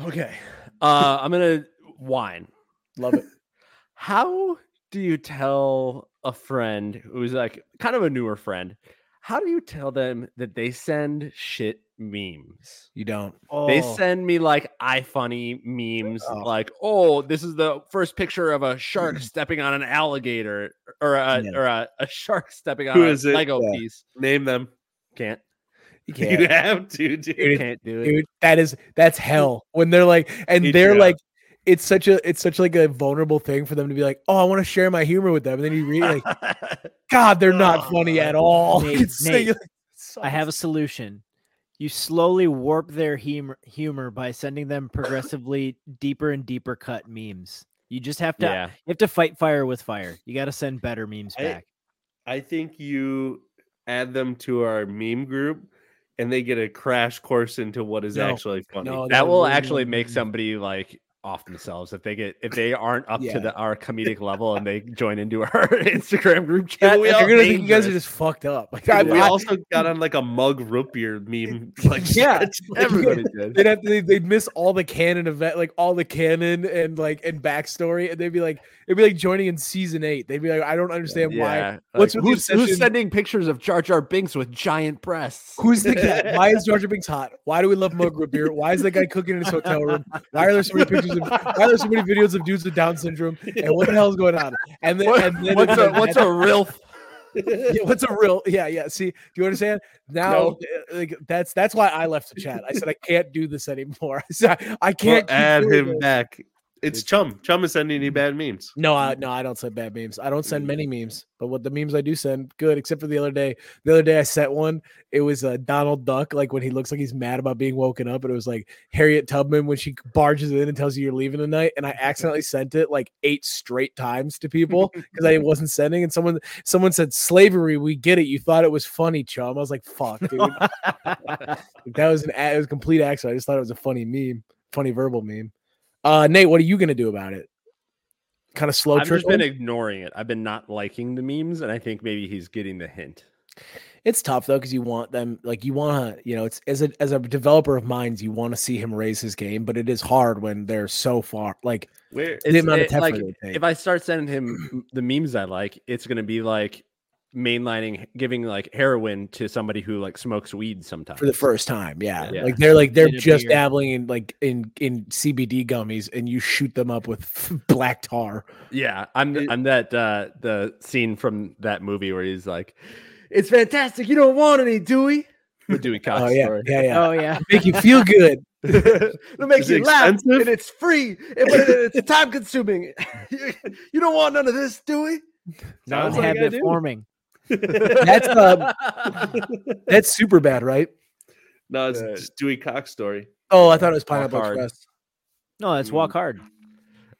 okay. Uh, I'm gonna wine. Love it. How do you tell a friend who's like kind of a newer friend? How do you tell them that they send shit memes? You don't. They Oh, send me like ifunny memes, Oh. like, "Oh, this is the first picture of a shark stepping on an alligator, or a Yeah. or a, a shark stepping on Who a is it? Lego Yeah. piece." Name them. Can't, You You can't. have to, dude. Dude, can't do it. Dude, that is that's hell. When they're like, and Eat they're you like, it's such a it's such like a vulnerable thing for them to be like, oh, I want to share my humor with them. And then you read like, God, they're not oh, funny at all. Nate, It's so- Nate, like, I have a solution. You slowly warp their humor humor by sending them progressively deeper and deeper cut memes. You just have to yeah, you have to fight fire with fire. You got to send better memes I- back. I think you add them to our meme group, and they get a crash course into what is No, actually funny. no, that will really actually make somebody like off themselves if they get if they aren't up Yeah. to the our comedic level and they join into our Instagram group Yeah, chat. we They're gonna think you guys are just fucked up. Like, I, we I- also got on like a mug root beer meme. Like Yeah. Everybody did. they'd have to they'd, miss all the canon event, like all the canon and like and backstory, and they'd be like, it'd be like joining in season eight. They'd be like, I don't understand why. Yeah. What's like, with who's, who's sending pictures of Jar Jar Binks with giant breasts? Who's the guy? Why is Jar Jar Binks hot? Why do we love mug root beer? Why is that guy cooking in his hotel room? Why are there so many pictures of? Why are there so many videos of dudes with Down syndrome? And what the hell is going on? And then, What- and then what's a what's a real? yeah, what's a real? Yeah, yeah. See, do you understand? Now, No. uh, like that's that's why I left the chat. I said I can't do this anymore. I said I We'll can't keep add him back. It's Chum. Chum is sending you bad memes. No, I, no, I don't send bad memes. I don't send many memes, but what the memes I do send, good. Except for the other day. The other day I sent one. It was uh, Donald Duck, like when he looks like he's mad about being woken up, and it was like Harriet Tubman when she barges in and tells you you're leaving tonight. And I accidentally sent it like eight straight times to people because I wasn't sending. And someone, someone said slavery. We get it. You thought it was funny, chum. I was like, fuck, dude. that was an it was a complete accident. I just thought it was a funny meme, funny verbal meme. Uh, Nate, what are you gonna do about it? Kind of slow I've just been ignoring it. I've been not liking the memes, and I think maybe he's getting the hint. It's tough though because you want them like you want to you know it's as a as a developer of minds you want to see him raise his game, but it is hard when they're so far like Where the amount of it- effort like, it would take. if I start sending him the memes I like, it's gonna be like mainlining, giving like heroin to somebody who like smokes weed sometimes for the first time, yeah. Yeah. like they're like they're Need a just beer. dabbling in like in in CBD gummies, and you shoot them up with black tar. Yeah, I'm It- I'm that uh the scene from that movie where he's like, "It's fantastic. You don't want any, Dewey." The Dewey Cox Oh yeah, story. yeah, yeah. Oh yeah. Make you feel good. it makes Is you it laugh, expensive? and it's free, and- but it- it's time consuming. you don't want none of this, Dewey. Sounds like I habit do. forming. That's um, that's super bad, right? No, it's Uh, Dewey Cox story. Oh, I thought it was Pineapple hard. Express. No, that's walk hard.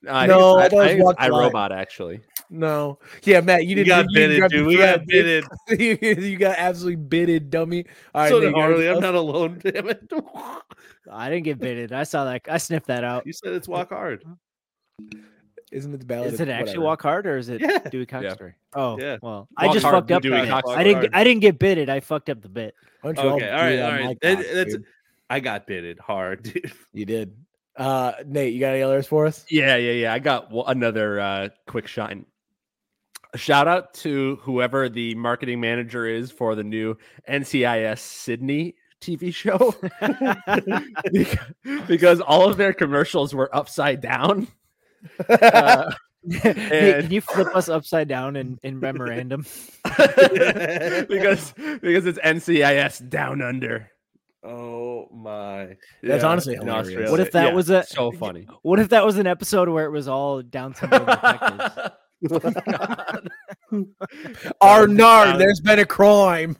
I No, I think thought it's, I, I think it's iRobot actually. No, yeah, Matt, you You didn't. got you didn't bitted, dude. We got thread. bitted. you, you got absolutely bitted, dummy. All right, so did Harley. I'm not alone. Damn it. I didn't get bitted. I saw that. I sniffed that out. You said it's walk hard. Isn't it the ballad? Is it actually whatever. walk hard or is it Yeah. Dewey Cox Yeah. story? Oh, Yeah. well, I just hard, fucked up. Dewey Cox I didn't. hard. Get, I didn't get bitted. I fucked up the bit. Don't you all Okay, all do right, it all on right. my That- cock, that's dude? I got bitted hard, dude. You did. Uh, Nate, you got any others for us? Yeah, yeah, yeah. I got another uh, quick shine. Shout out to whoever the marketing manager is for the new NCIS Sydney TV show because, because all of their commercials were upside down. Uh, hey, can you flip us upside down in, in memorandum? because because it's NCIS down under. Oh my. That's honestly hilarious. Australia. What if that Yeah, was a- so funny? What if that was an episode where it was all Down syndrome detectives? Our there's been a crime.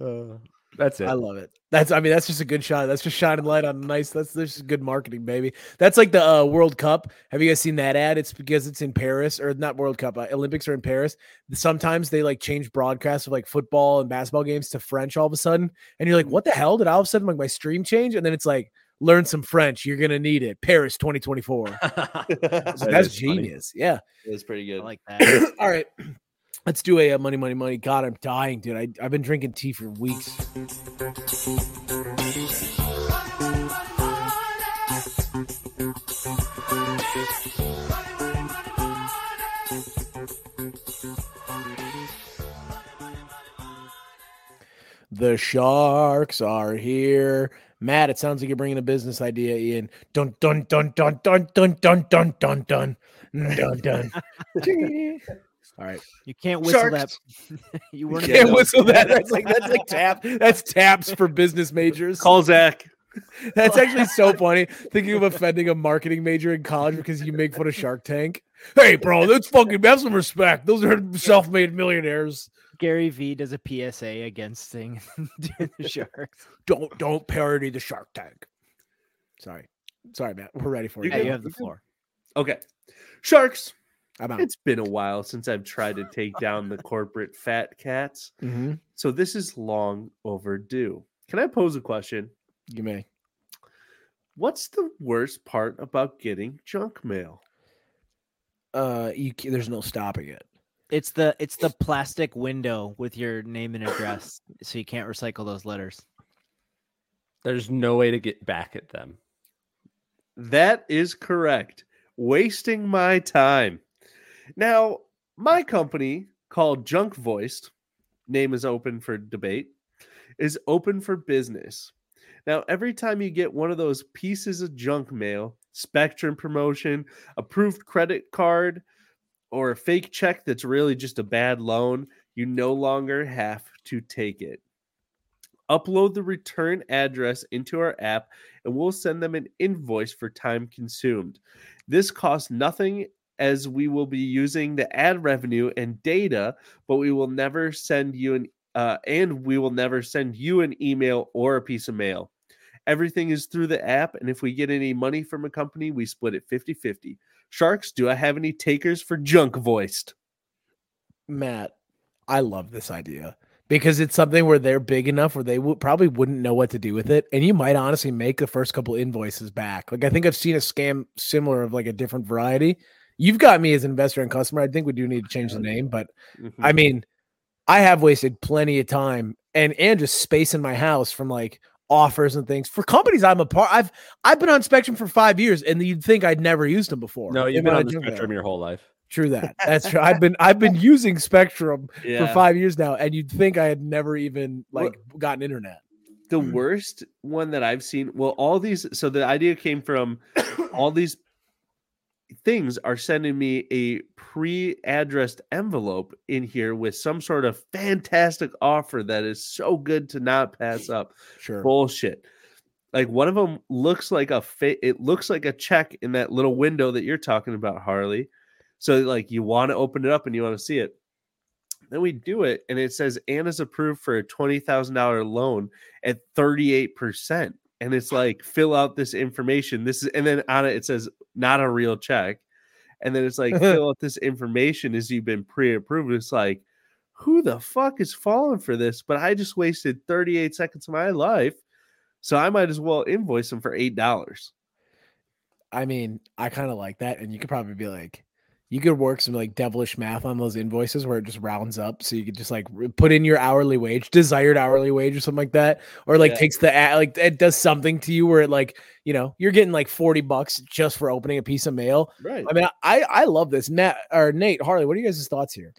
Uh, that's it. I love it. That's I mean that's just a good shot. That's just shining light on nice. That's that's just good marketing, baby. That's like the uh, World Cup. Have you guys seen that ad? It's because it's in Paris or not World Cup. Uh, Olympics are in Paris. Sometimes they like change broadcasts of like football and basketball games to French all of a sudden, and you're like, what the hell? Did all of a sudden like my stream change? And then it's like, learn some French. You're gonna need it. Paris 2024. So That that's is funny. genius. Yeah. it's pretty I good. like that. all right. Let's do a, uh money, money, money. God, I'm dying, dude. I, I've been drinking tea for weeks. The sharks are here. Matt, it sounds like you're bringing a business idea in. Dun dun dun dun dun dun dun dun dun dun dun dun. All right, You can't whistle Sharks. that. you weren't. Yeah, can't no. whistle that. That's like that's like tap. That's taps for business majors. Call Zach. That's actually so funny. Thinking of offending a marketing major in college because you make fun of Shark Tank. Hey, bro, that's fucking have some respect. Those are self-made millionaires. Gary V does a PSA against thing the sharks. Don't don't parody the Shark Tank. Sorry, sorry, Matt. We're ready for You it. Yeah, you have the floor. Okay. Sharks. I'm out. It's been a while since I've tried to take down the corporate fat cats. Mm-hmm. So this is long overdue. Can I pose a question? You may. What's the worst part about getting junk mail? Uh, you there's no stopping it. It's the it's the plastic window with your name and address, so you can't recycle those letters. There's no way to get back at them. That is correct. Wasting my time. Now, my company called Junk Voiced, name is open for debate, is open for business. Now, every time you get one of those pieces of junk mail, Spectrum promotion, approved credit card, or a fake check that's really just a bad loan, you no longer have to take it. Upload the return address into our app and we'll send them an invoice for time consumed. This costs nothing as we will be using the ad revenue and data, but we will never send you an uh, and we will never send you an email or a piece of mail. Everything is through the app, and if we get any money from a company, we split it 50 50. Sharks, do I have any takers for junk voiced? Matt, I love this idea because it's something where they're big enough where they would probably wouldn't know what to do with it, and you might honestly make the first couple invoices back. Like I think I've seen a scam similar of like a different variety. You've got me as an investor and customer. I think we do need to change the name, but Mm-hmm. I mean, I have wasted plenty of time and and just space in my house from like offers and things for companies I'm a part. I've I've been on Spectrum for five years, and you'd think I'd never used them before. No, you've been amount on the junk mail. spectrum your whole life. True that. That's true. I've been I've been using Spectrum yeah. for five years now, and you'd think I had never even like gotten internet. the worst one that I've seen. Well, all these. So the idea came from all these things are sending me a pre-addressed envelope in here with some sort of fantastic offer that is so good to not pass up. Sure. Bullshit. Like one of them looks like a fa- it looks like a check in that little window that you're talking about, Harley. So like you want to open it up and you want to see it. Then we do it, and it says Anna's approved for a twenty thousand dollar loan at thirty eight percent, and it's like fill out this information. This is, and then on it it says not a real check, and then it's like fill out this information as you've been pre approved. It's like who the fuck is falling for this? But I just wasted thirty eight seconds of my life, so I might as well invoice them for eight dollars. I mean, I kind of like that, and you could probably be like, you could work some like devilish math on those invoices where it just rounds up, so you could just like put in your hourly wage, desired hourly wage, or something like that, or like Yeah. takes the a- like it does something to you where it like you know you're getting like forty bucks just for opening a piece of mail. Right. I mean, I I love this. Nat or Nate Harley, what are you guys' thoughts here?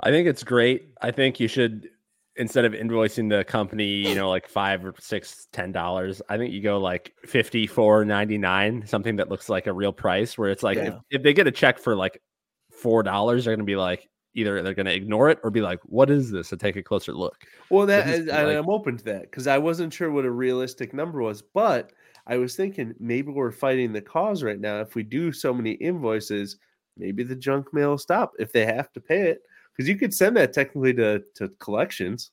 I think it's great. I think you should instead of invoicing the company, you know, like five or six, ten dollars, I think you go like fifty four ninety nine, something that looks like a real price. Where it's like if, Yeah. if they get a check for like four dollars, they're gonna be like either they're gonna ignore it or be like, "What is this?" and take a closer look. Well, that is, and like- I'm open to that because I wasn't sure what a realistic number was, but I was thinking maybe we're fighting the cause right now. If we do so many invoices, maybe the junk mail will stop if they have to pay it. Because you could send that technically to to collections.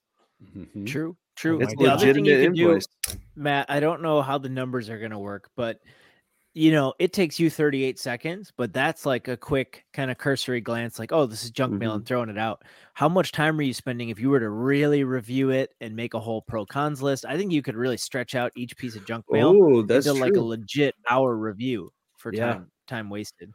Mhm. True. True. It's the other thing you legitimate could do, invoice. Matt, I don't know how the numbers are going to work, but you know, it takes you 38 seconds, but that's like a quick kind of cursory glance, like, oh, this is junk mail Mm-hmm. and throwing it out. How much time are you spending if you were to really review it and make a whole pro cons list? I think you could really stretch out each piece of junk mail Oh, that's into like a legit hour review for Yeah. time time wasted.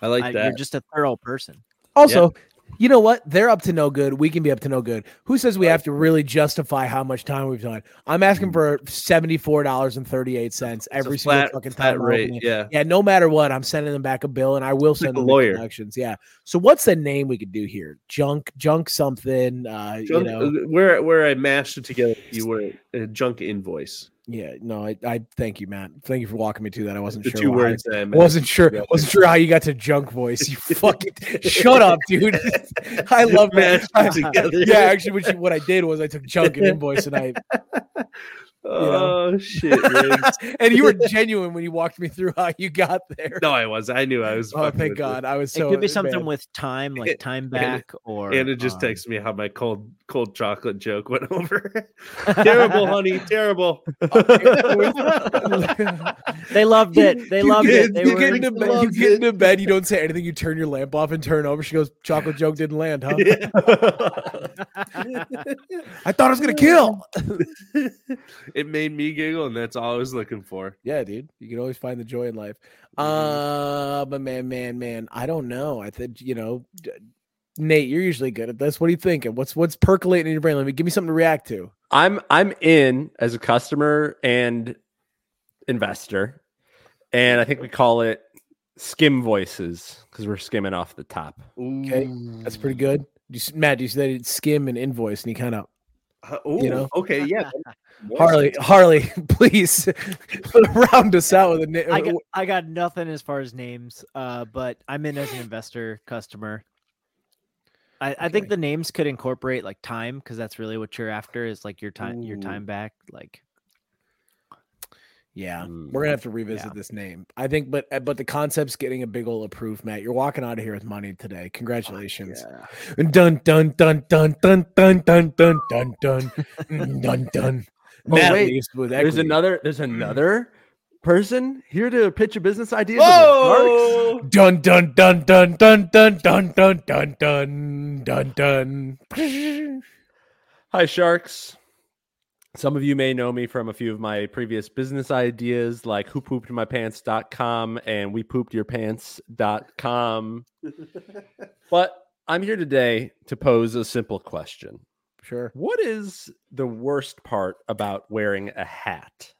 I like I- that. You're just a thorough person. Also, you know what? They're up to no good. We can be up to no good. Who says we have to really justify how much time we've done? I'm asking for seventy four dollars and thirty eight cents every single flat, fucking time. Rate. Yeah. Yeah, no matter what, I'm sending them back a bill, and I will like send a them lawyer. collections. Yeah. So what's the name we could do here? Junk, junk something. Uh, Junk, you know, uh, where where I mashed it together, you were a junk invoice. Yeah. No, I, I thank you, Matt. Thank you for walking me to that. I wasn't The sure. two why- words I wasn't sure. together. Wasn't sure how you got to junk voice. You fucking shut up, dude. I love that. Mashed it together. yeah, actually, what, you, what I did was I took junk and invoice and I Oh shit! And you were genuine when you walked me through how you got there. no, I was. I knew I was. oh, thank with you. God! I was it so. could be something man. with time, like time and- back, or Anna just um, texted me how my cold cold chocolate joke went over. terrible, honey. Terrible. They loved it. They You loved get, it. They you were get into bed. You get into bed. You don't say anything. You turn your lamp off and turn over. She goes, "Chocolate joke didn't land, huh?" Yeah. I thought I was gonna kill. It made me giggle, and that's all I was looking for. Yeah, dude. You can always find the joy in life. Mhm. Uh, but man, man, man, I don't know. I think you know, Nate, you're usually good at this. What are you thinking? What's what's percolating in your brain? Let me give me something to react to. I'm I'm in as a customer and investor, and I think we call it skim voices because we're skimming off the top. Okay, That's pretty good. You, s- Matt, do you say skim and invoice, and you kind of Uh, ooh, know? Okay. Yeah. Harley, Harley, please round us out with a name. I got, I got nothing as far as names, uh, but I'm in as an investor customer. I, I think the names could incorporate like time because that's really what you're after is like your time your time back. Like Yeah, Mm. we're gonna have to revisit Yeah. this name. I think, but uh, but the concept's getting a big old approved, Matt. You're walking out of here with money today. Congratulations. Dun dun dun dun dun dun dun dun dun dun dun dun. Oh, Matt wait, leaves with There's another. There's another person here to pitch a business idea. Oh, Dun dun dun dun dun dun dun dun dun dun dun dun. Hi, Sharks. Some of you may know me from a few of my previous business ideas like who pooped my pants.com and we pooped your pants.com. but I'm here today to pose a simple question. Sure. What is the worst part about wearing a hat?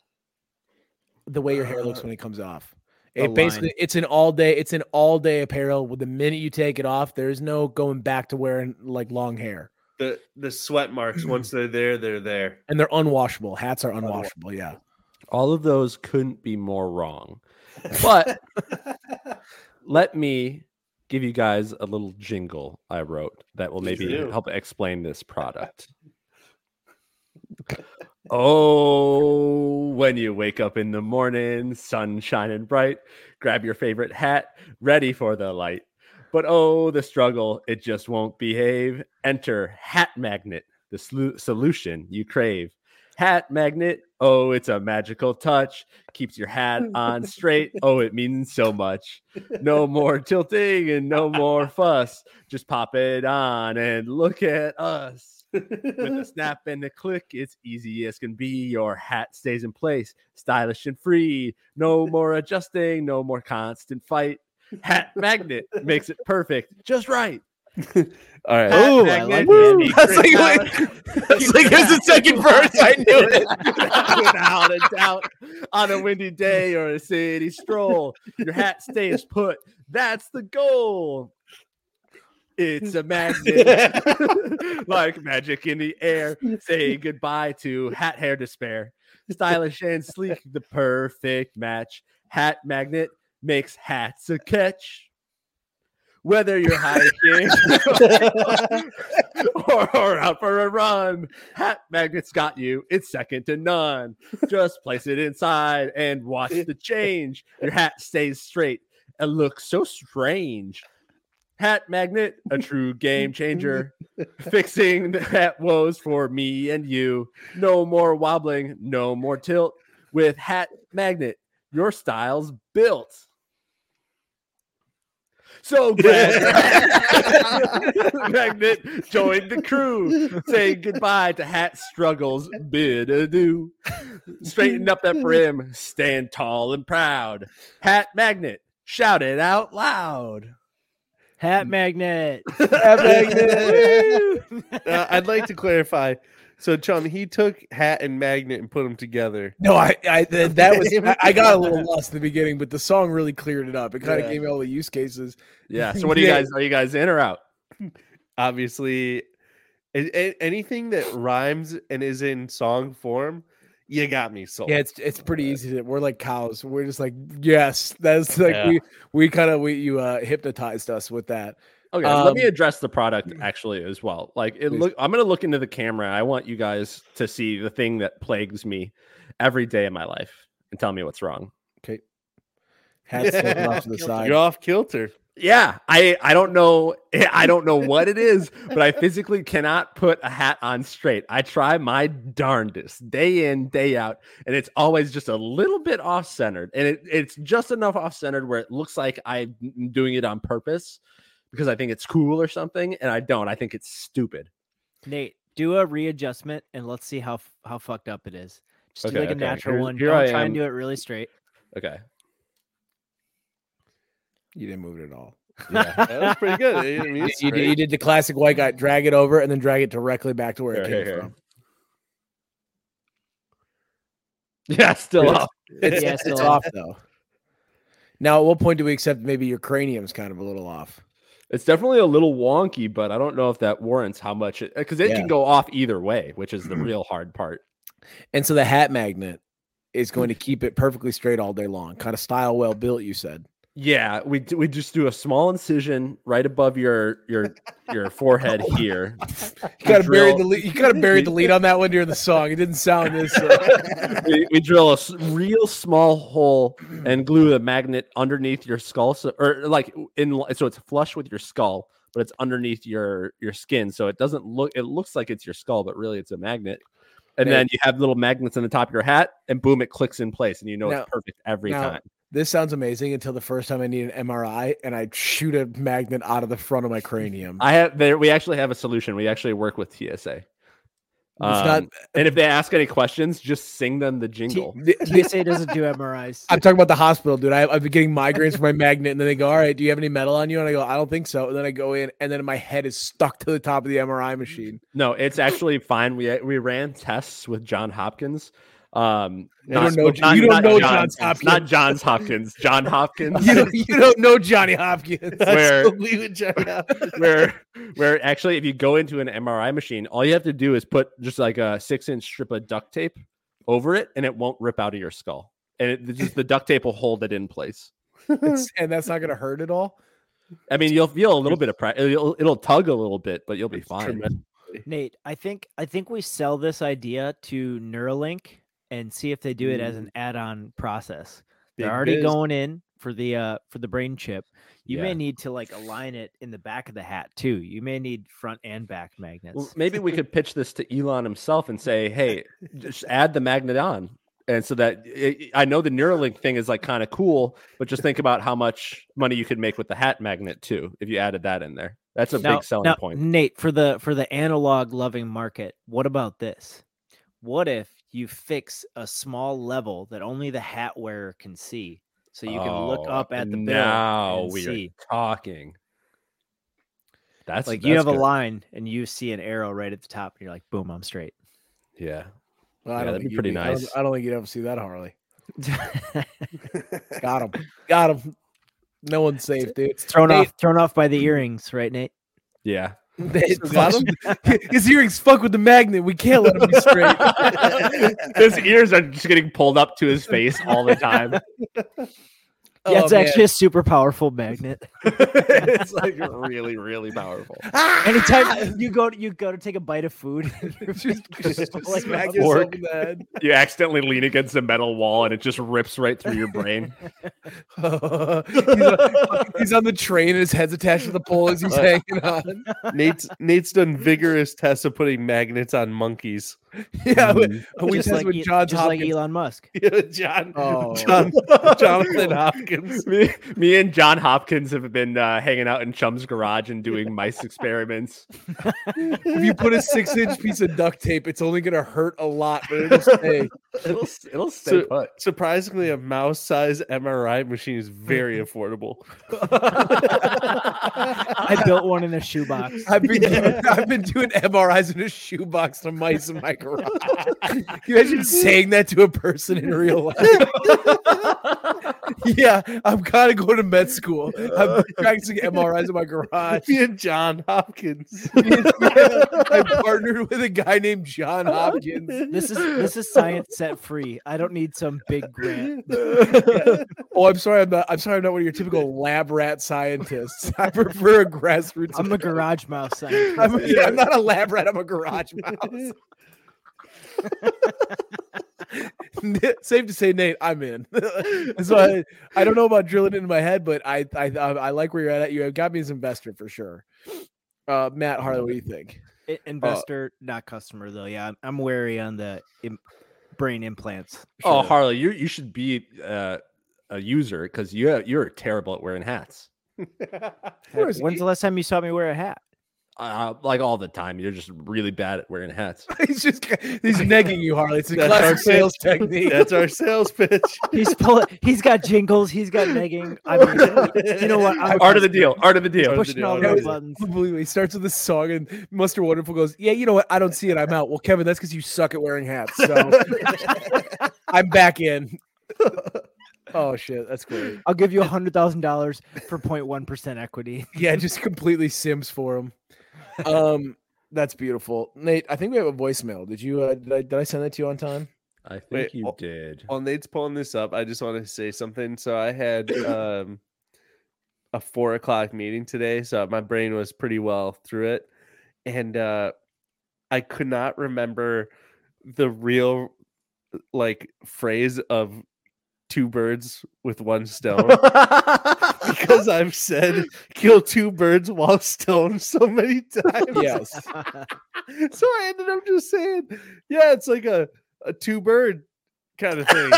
The way your hair looks Uh, when it comes off. It basically it's an all day it's an all day apparel. With the minute you take it off, there's no going back to wearing like long hair. The the sweat marks. Once they're there, they're there. And they're unwashable. Hats are unwashable. Yeah. All of those couldn't be more wrong. But let me give you guys a little jingle I wrote that will maybe help explain this product. oh, when you wake up in the morning, sun shining bright, grab your favorite hat, ready for the light. But oh, the struggle, it just won't behave. Enter Hat Magnet, the slu- solution you crave. Hat Magnet, oh, it's a magical touch. Keeps your hat on straight. Oh, it means so much. No more tilting and no more fuss. Just pop it on and look at us. With a snap and a click, it's easy as can be. Your hat stays in place, stylish and free. No more adjusting, no more constant fight. Hat magnet makes it perfect, just right. All right. Hat Ooh, I like that. That's like- great That's like here's the second verse. I knew it. Without a doubt, on a windy day or a city stroll, your hat stays put. That's the goal. It's a magnet, like magic in the air. Say goodbye to hat hair despair. Stylish and sleek, the perfect match. Hat magnet makes hats a catch. Whether you're hiking or, or out for a run, Hat Magnet's got you. It's second to none. Just place it inside and watch the change. Your hat stays straight and looks so strange. Hat magnet, a true game changer, fixing the hat woes for me and you. No more wobbling, no more tilt. With hat magnet, your style's built. So glad Magnet joined the crew. Saying goodbye to hat struggles. Bid adieu. Straighten up that brim. Stand tall and proud. Hat Magnet. Shout it out loud. Hat magnet. Uh, I'd like to clarify. So, Chum, he took hat and magnet and put them together. No, I, I th- that was I, I got a little lost in the beginning, but the song really cleared it up. It kind of Yeah. gave me all the use cases. Yeah. So what do you guys are you guys in or out? Obviously, a- a- anything that rhymes and is in song form, you got me sold. Yeah, it's it's pretty easy. To, we're like cows. We're just like yes. That's like Yeah. we we kind of we you uh hypnotized us with that. Okay, let me Um, address the product actually as well. Like it Please. look I'm gonna look into the camera. I want you guys to see the thing that plagues me every day of my life and tell me what's wrong. Okay, hats tilted off to the side. You're off kilter. Yeah, I I don't know I don't know what it is, but I physically cannot put a hat on straight. I try my darndest day in day out, and it's always just a little bit off centered, and it, it's just enough off centered where it looks like I'm doing it on purpose because I think it's cool or something, and I don't. I think it's stupid. Nate, do a readjustment and let's see how how fucked up it is. Just do Okay, like a okay. natural Here- one. here Don't I try am. and do it really straight. Okay. You didn't move it at all. Yeah, that was pretty good. I mean, You, you did, you did the classic white guy, drag it over, and then drag it directly back to where it came here, here. from. Yeah, still Yes. off. It's, Yeah, it's still off though. Now, at what point do we accept maybe your cranium's kind of a little off? It's definitely a little wonky, but I don't know if that warrants how much it because it Yeah. can go off either way, which is the mm-hmm. real hard part. And so the hat magnet is going to mm. keep it perfectly straight all day long. Kind of style well built, you said. Yeah, we we just do a small incision right above your your your forehead here. You gotta bury the lead. You gotta bury the lead on that one during the song. It didn't sound this. Uh, we, we drill a real small hole and glue the magnet underneath your skull, so, or like in so it's flush with your skull, but it's underneath your your skin, so it doesn't look. It looks like it's your skull, but really it's a magnet. And then you have little magnets on the top of your hat, and boom, it clicks in place, and you know Now- it's perfect every now- time. This sounds amazing until the first time I need an MRI and I shoot a magnet out of the front of my cranium. I have there. We actually have a solution. We actually work with TSA. not- Um, and if they ask any questions, just sing them the jingle. The- the- TSA doesn't do MRIs. I'm talking about the hospital, dude. I, I've been getting migraines from my magnet, and then they go, "All right, do you have any metal on you?" And I go, "I don't think so." And then I go in, and then my head is stuck to the top of the MRI machine. No, it's actually fine. We we ran tests with John Hopkins. Um, You don't know- you don't know Johns Hopkins. not Johns Hopkins. John Hopkins. You don't, you don't know Johnny Hopkins. Where- Absolutely with Johnny Hopkins. where where actually, if you go into an MRI machine, all you have to do is put just like a six inch strip of duct tape over it, and it won't rip out of your skull. And it, just the duct tape will hold it in place. It's- and that's not going to hurt at all. I mean, you'll feel a little bit of pressure. It'll, it'll tug a little bit, but you'll be fine. tremendous. Nate, I think I think we sell this idea to Neuralink and see if they do it as an add-on process. They're already going in for the uh for the brain chip. You Yeah. may need to like align it in the back of the hat too. You may need front and back magnets. Well, maybe we could pitch this to Elon himself and say, "Hey, just add the magnet on." And so that it, I know the Neuralink thing is like kind of cool, but just think about how much money you could make with the hat magnet too if you added that in there. That's a Now- big selling now, point. Nate, for the for the analog loving market, what about this? What if you fix a small level that only the hat wearer can see, so you can look Oh, up at the bill now we see? are talking. That's Like you that's have a line and you see an arrow right at the top, and you're like, "Boom, I'm straight." Yeah, Well, I Yeah, don't that'd be think you'd pretty I don't- nice. I don't, think you'd ever see that Harley. Got him. Got him. No one's safe, dude. It's thrown Nate- off, thrown off by the earrings, right, Nate? yeah. Nate, got fuck- His earrings fuck with the magnet. We can't let him be straight. his ears are just getting pulled up to his face all the time. Yeah, it's Oh, actually a super powerful magnet. it's like really, really powerful. Anytime ah! you go, you go to take a bite of food, you're just, Just pulling smack yourself in. You accidentally lean against a metal wall and it just rips right through your brain. he's, on, he's on the train and his head's attached to the pole as he's hanging on. Nate's Nate's done vigorous tests of putting magnets on monkeys. Yeah, we, we just like, with John just like Elon Musk. John, Oh. John, Jonathan Hopkins. me, me and John Hopkins have been uh, hanging out in Chum's garage and doing mice experiments. if you put a six inch piece of duct tape, it's only going to hurt a lot, but it'll stay. It'll it'll stay So- put. Surprisingly, a mouse-sized MRI machine is very affordable. I built one in a shoebox. I've been, doing, I've been doing MRIs in a shoebox to mice in my garage. Can you imagine saying that to a person in real life? yeah, I'm kind of going to med school. I'm practicing MRIs in my garage. Me and John Hopkins. I partnered with a guy named John Hopkins. This is this is science set free. I don't need some big grant. Oh, I'm sorry. I'm not. I'm sorry. I'm not one of your typical lab rat scientists. I prefer a grassroots. I'm a garage mouse scientist. I'm, yeah, I'm not a lab rat. I'm a garage mouse. Safe to say, Nate, I'm in. so I, I don't know about drilling it in my head, but I, I I like where you're at. You have got me as investor for sure. Uh, Matt Harley, what do you think? I- Investor, not customer though. Yeah, I'm, I'm wary on the Im- brain implants. Oh, Harley, you you should be uh, a user because you have, you're terrible at wearing hats. When's the last time you saw me wear a hat? Uh, like all the time, you're just really bad at wearing hats. he's just he's negging you, Harley. It's a That's classic our sales technique. That's our sales pitch. He's pulling. He's got jingles. He's got negging. I mean, you know what? I'm Art of the deal. Art of the deal. Art the pushing deal, all the of right the buttons. Unbelievable. He starts with this song, and Mr. Wonderful goes, "Yeah, you know what? I don't see it. I'm out." Well, Kevin, that's because you suck at wearing hats. So I'm back in. oh shit, that's great. I'll give you a hundred thousand dollars for 0.1 percent equity. Yeah, just completely sims for him. Um, that's beautiful, Nate. I think we have a voicemail. Did you? Uh, did, I, did I send that to you on time? I think Wait, you oh, did. While Nate's pulling this up, I just want to say something. So I had um, a four o'clock meeting today, so my brain was pretty well through it, and uh, I could not remember the real like phrase of two birds with one stone because I've said kill two birds while stoned so many times. Yes. so I ended up just saying, yeah, it's like a, a two bird kind of thing.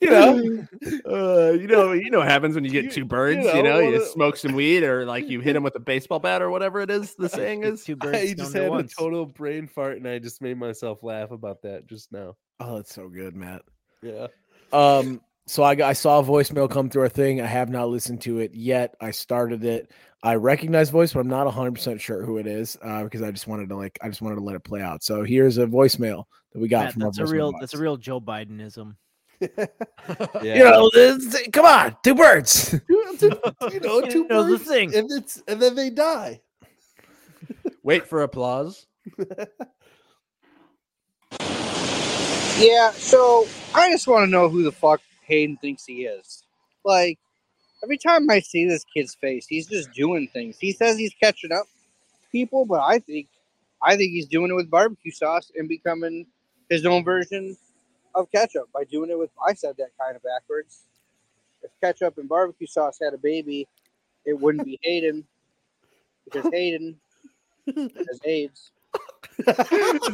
You know, Uh, you know, you know what happens when you get You- two birds. you You know, know, you, well, smoke some weed, or like you hit them with a baseball bat, or whatever it is. The saying is. Two birds I just stoned at had a once. total brain fart and I just made myself laugh about that just now. Oh, that's so good, Matt. Yeah. Um, so I, I saw a voicemail come through our thing. I have not listened to it yet. I started it. I recognize voice, but I'm not 100 percent sure who it is uh, because I just wanted to like I just wanted to let it play out. So here's a voicemail that we got Matt, from our that's a real. box. That's a real Joe Bidenism. Yeah. You know, come on, two birds. you know, You two know the birds, thing. and it's and then they die. Wait for applause. Yeah, so I just want to know who the fuck Hayden thinks he is. Like, every time I see this kid's face, he's just doing things. He says he's catching up people, but I think I think he's doing it with barbecue sauce and becoming his own version of ketchup by doing it with I said that kind of backwards. If ketchup and barbecue sauce had a baby, it wouldn't be Hayden because Hayden has AIDS. Is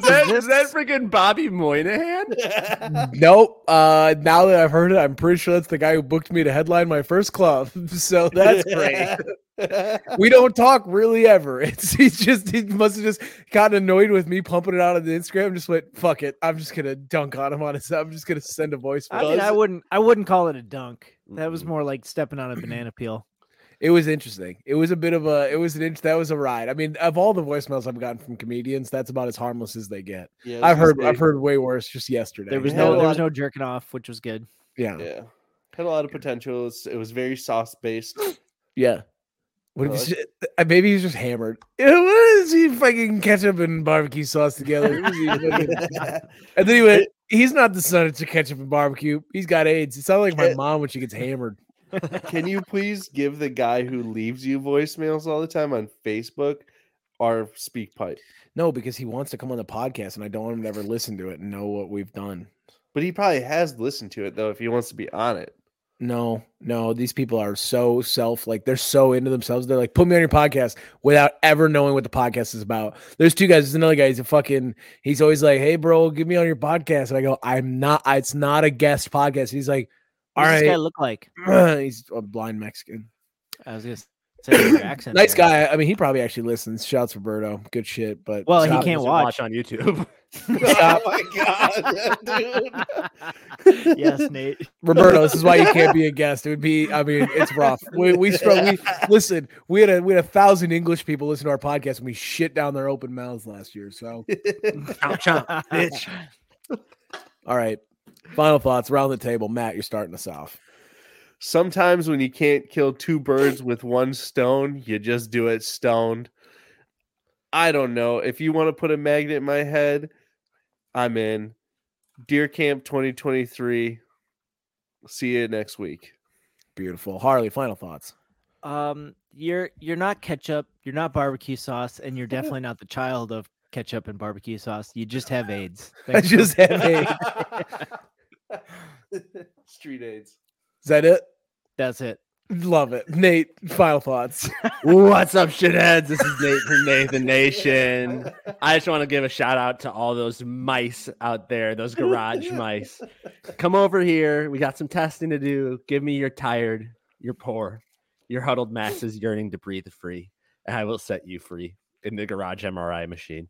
that, is that freaking Bobby Moynihan? nope. Uh, now that I've heard it, I'm pretty sure that's the guy who booked me to headline my first club. So that's great. we don't talk really ever. It's he's just he must have just gotten annoyed with me pumping it out on the Instagram. and Just went fuck it. I'm just gonna dunk on him on his. I'm just gonna send a voice. I mean, I wouldn't. I wouldn't call it a dunk. That was more like stepping on a banana peel. It was interesting. It was a bit of a. It was an. int- That was a ride. I mean, of all the voicemails I've gotten from comedians, that's about as harmless as they get. Yeah, I I've heard. gonna I've heard way worse just yesterday. There was no. There was no jerking off, which was good. Yeah. Yeah. Had a lot of potential. It was, it was very sauce based. Yeah. What if Uh, he's just, uh, maybe he's just hammered. You know, what is he fucking ketchup and barbecue sauce together? What is he fucking- and then he went, He's not the son of ketchup and barbecue. He's got AIDS. It sounds like my mom when she gets hammered. Can you please give the guy who leaves you voicemails all the time on Facebook our SpeakPipe? No, because he wants to come on the podcast, and I don't want him to ever listen to it and know what we've done. But he probably has listened to it though if he wants to be on it. No, no, these people are so self like they're so into themselves. They're like, put me on your podcast without ever knowing what the podcast is about. There's two guys. There's another guy. He's a fucking. He's always like, hey, bro, give me on your podcast. And I go, I'm not. It's not a guest podcast. He's like, all What does this guy look like? he's a blind Mexican. I was gonna say your accent. Nice there. guy. I mean, he probably actually listens. Shouts Roberto. Good shit. But Well, he can't Doesn't watch. on YouTube. oh my god, dude. yes, Nate. Roberto, this is why you can't be a guest. It would be, I mean, it's rough. We we, struggle, we listen. We had a we had a thousand English people listen to our podcast, and we shit down their open mouths last year. So, chomp, chomp, bitch. all right. Final thoughts around the table. Matt, you're starting us off. Sometimes when you can't kill two birds with one stone, you just do it stoned. I don't know. If you want to put a magnet in my head, I'm in. Deer Camp 2023. See you next week. Beautiful, Harley. Final thoughts. Um, you're you're not ketchup, you're not barbecue sauce, and you're definitely not the child of ketchup and barbecue sauce. You just have AIDS. I Thanks for- just have AIDS. Street AIDS. Is that it? That's it. Love it, Nate. Final thoughts. What's up, shitheads? This is Nate from Nathan Nation. I just want to give a shout out to all those mice out there, those garage mice. Come over here. We got some testing to do. Give me your tired, your poor, your huddled masses yearning to breathe free, and I will set you free in the garage MRI machine.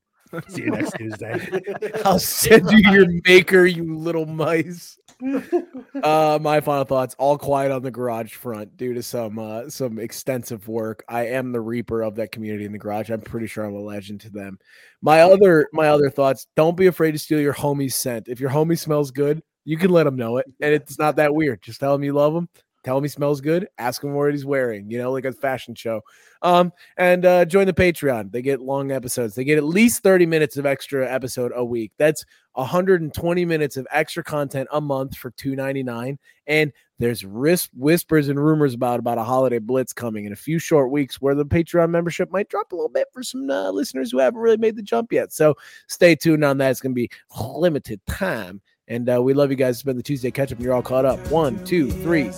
See you next Tuesday. I'll send you your maker, you little mice. Uh, my final thoughts: all quiet on the garage front due to some uh, some extensive work. I am the reaper of that community in the garage. I'm pretty sure I'm a legend to them. My other my other thoughts: don't be afraid to steal your homie's scent. If your homie smells good, you can let them know it, and it's not that weird. Just tell them you love him. Tell him he smells good. Ask him what he's wearing. You know, like a fashion show. Um, and uh, join the Patreon. They get long episodes. They get at least 30 minutes of extra episode a week. That's 120 minutes of extra content a month for 2.99. And there's whispers and rumors about about a holiday blitz coming in a few short weeks where the Patreon membership might drop a little bit for some uh, listeners who haven't really made the jump yet. So stay tuned on that. It's going to be limited time. And uh, we love you guys. It's been the Tuesday Ketchup, and you're all caught up. One, two, three.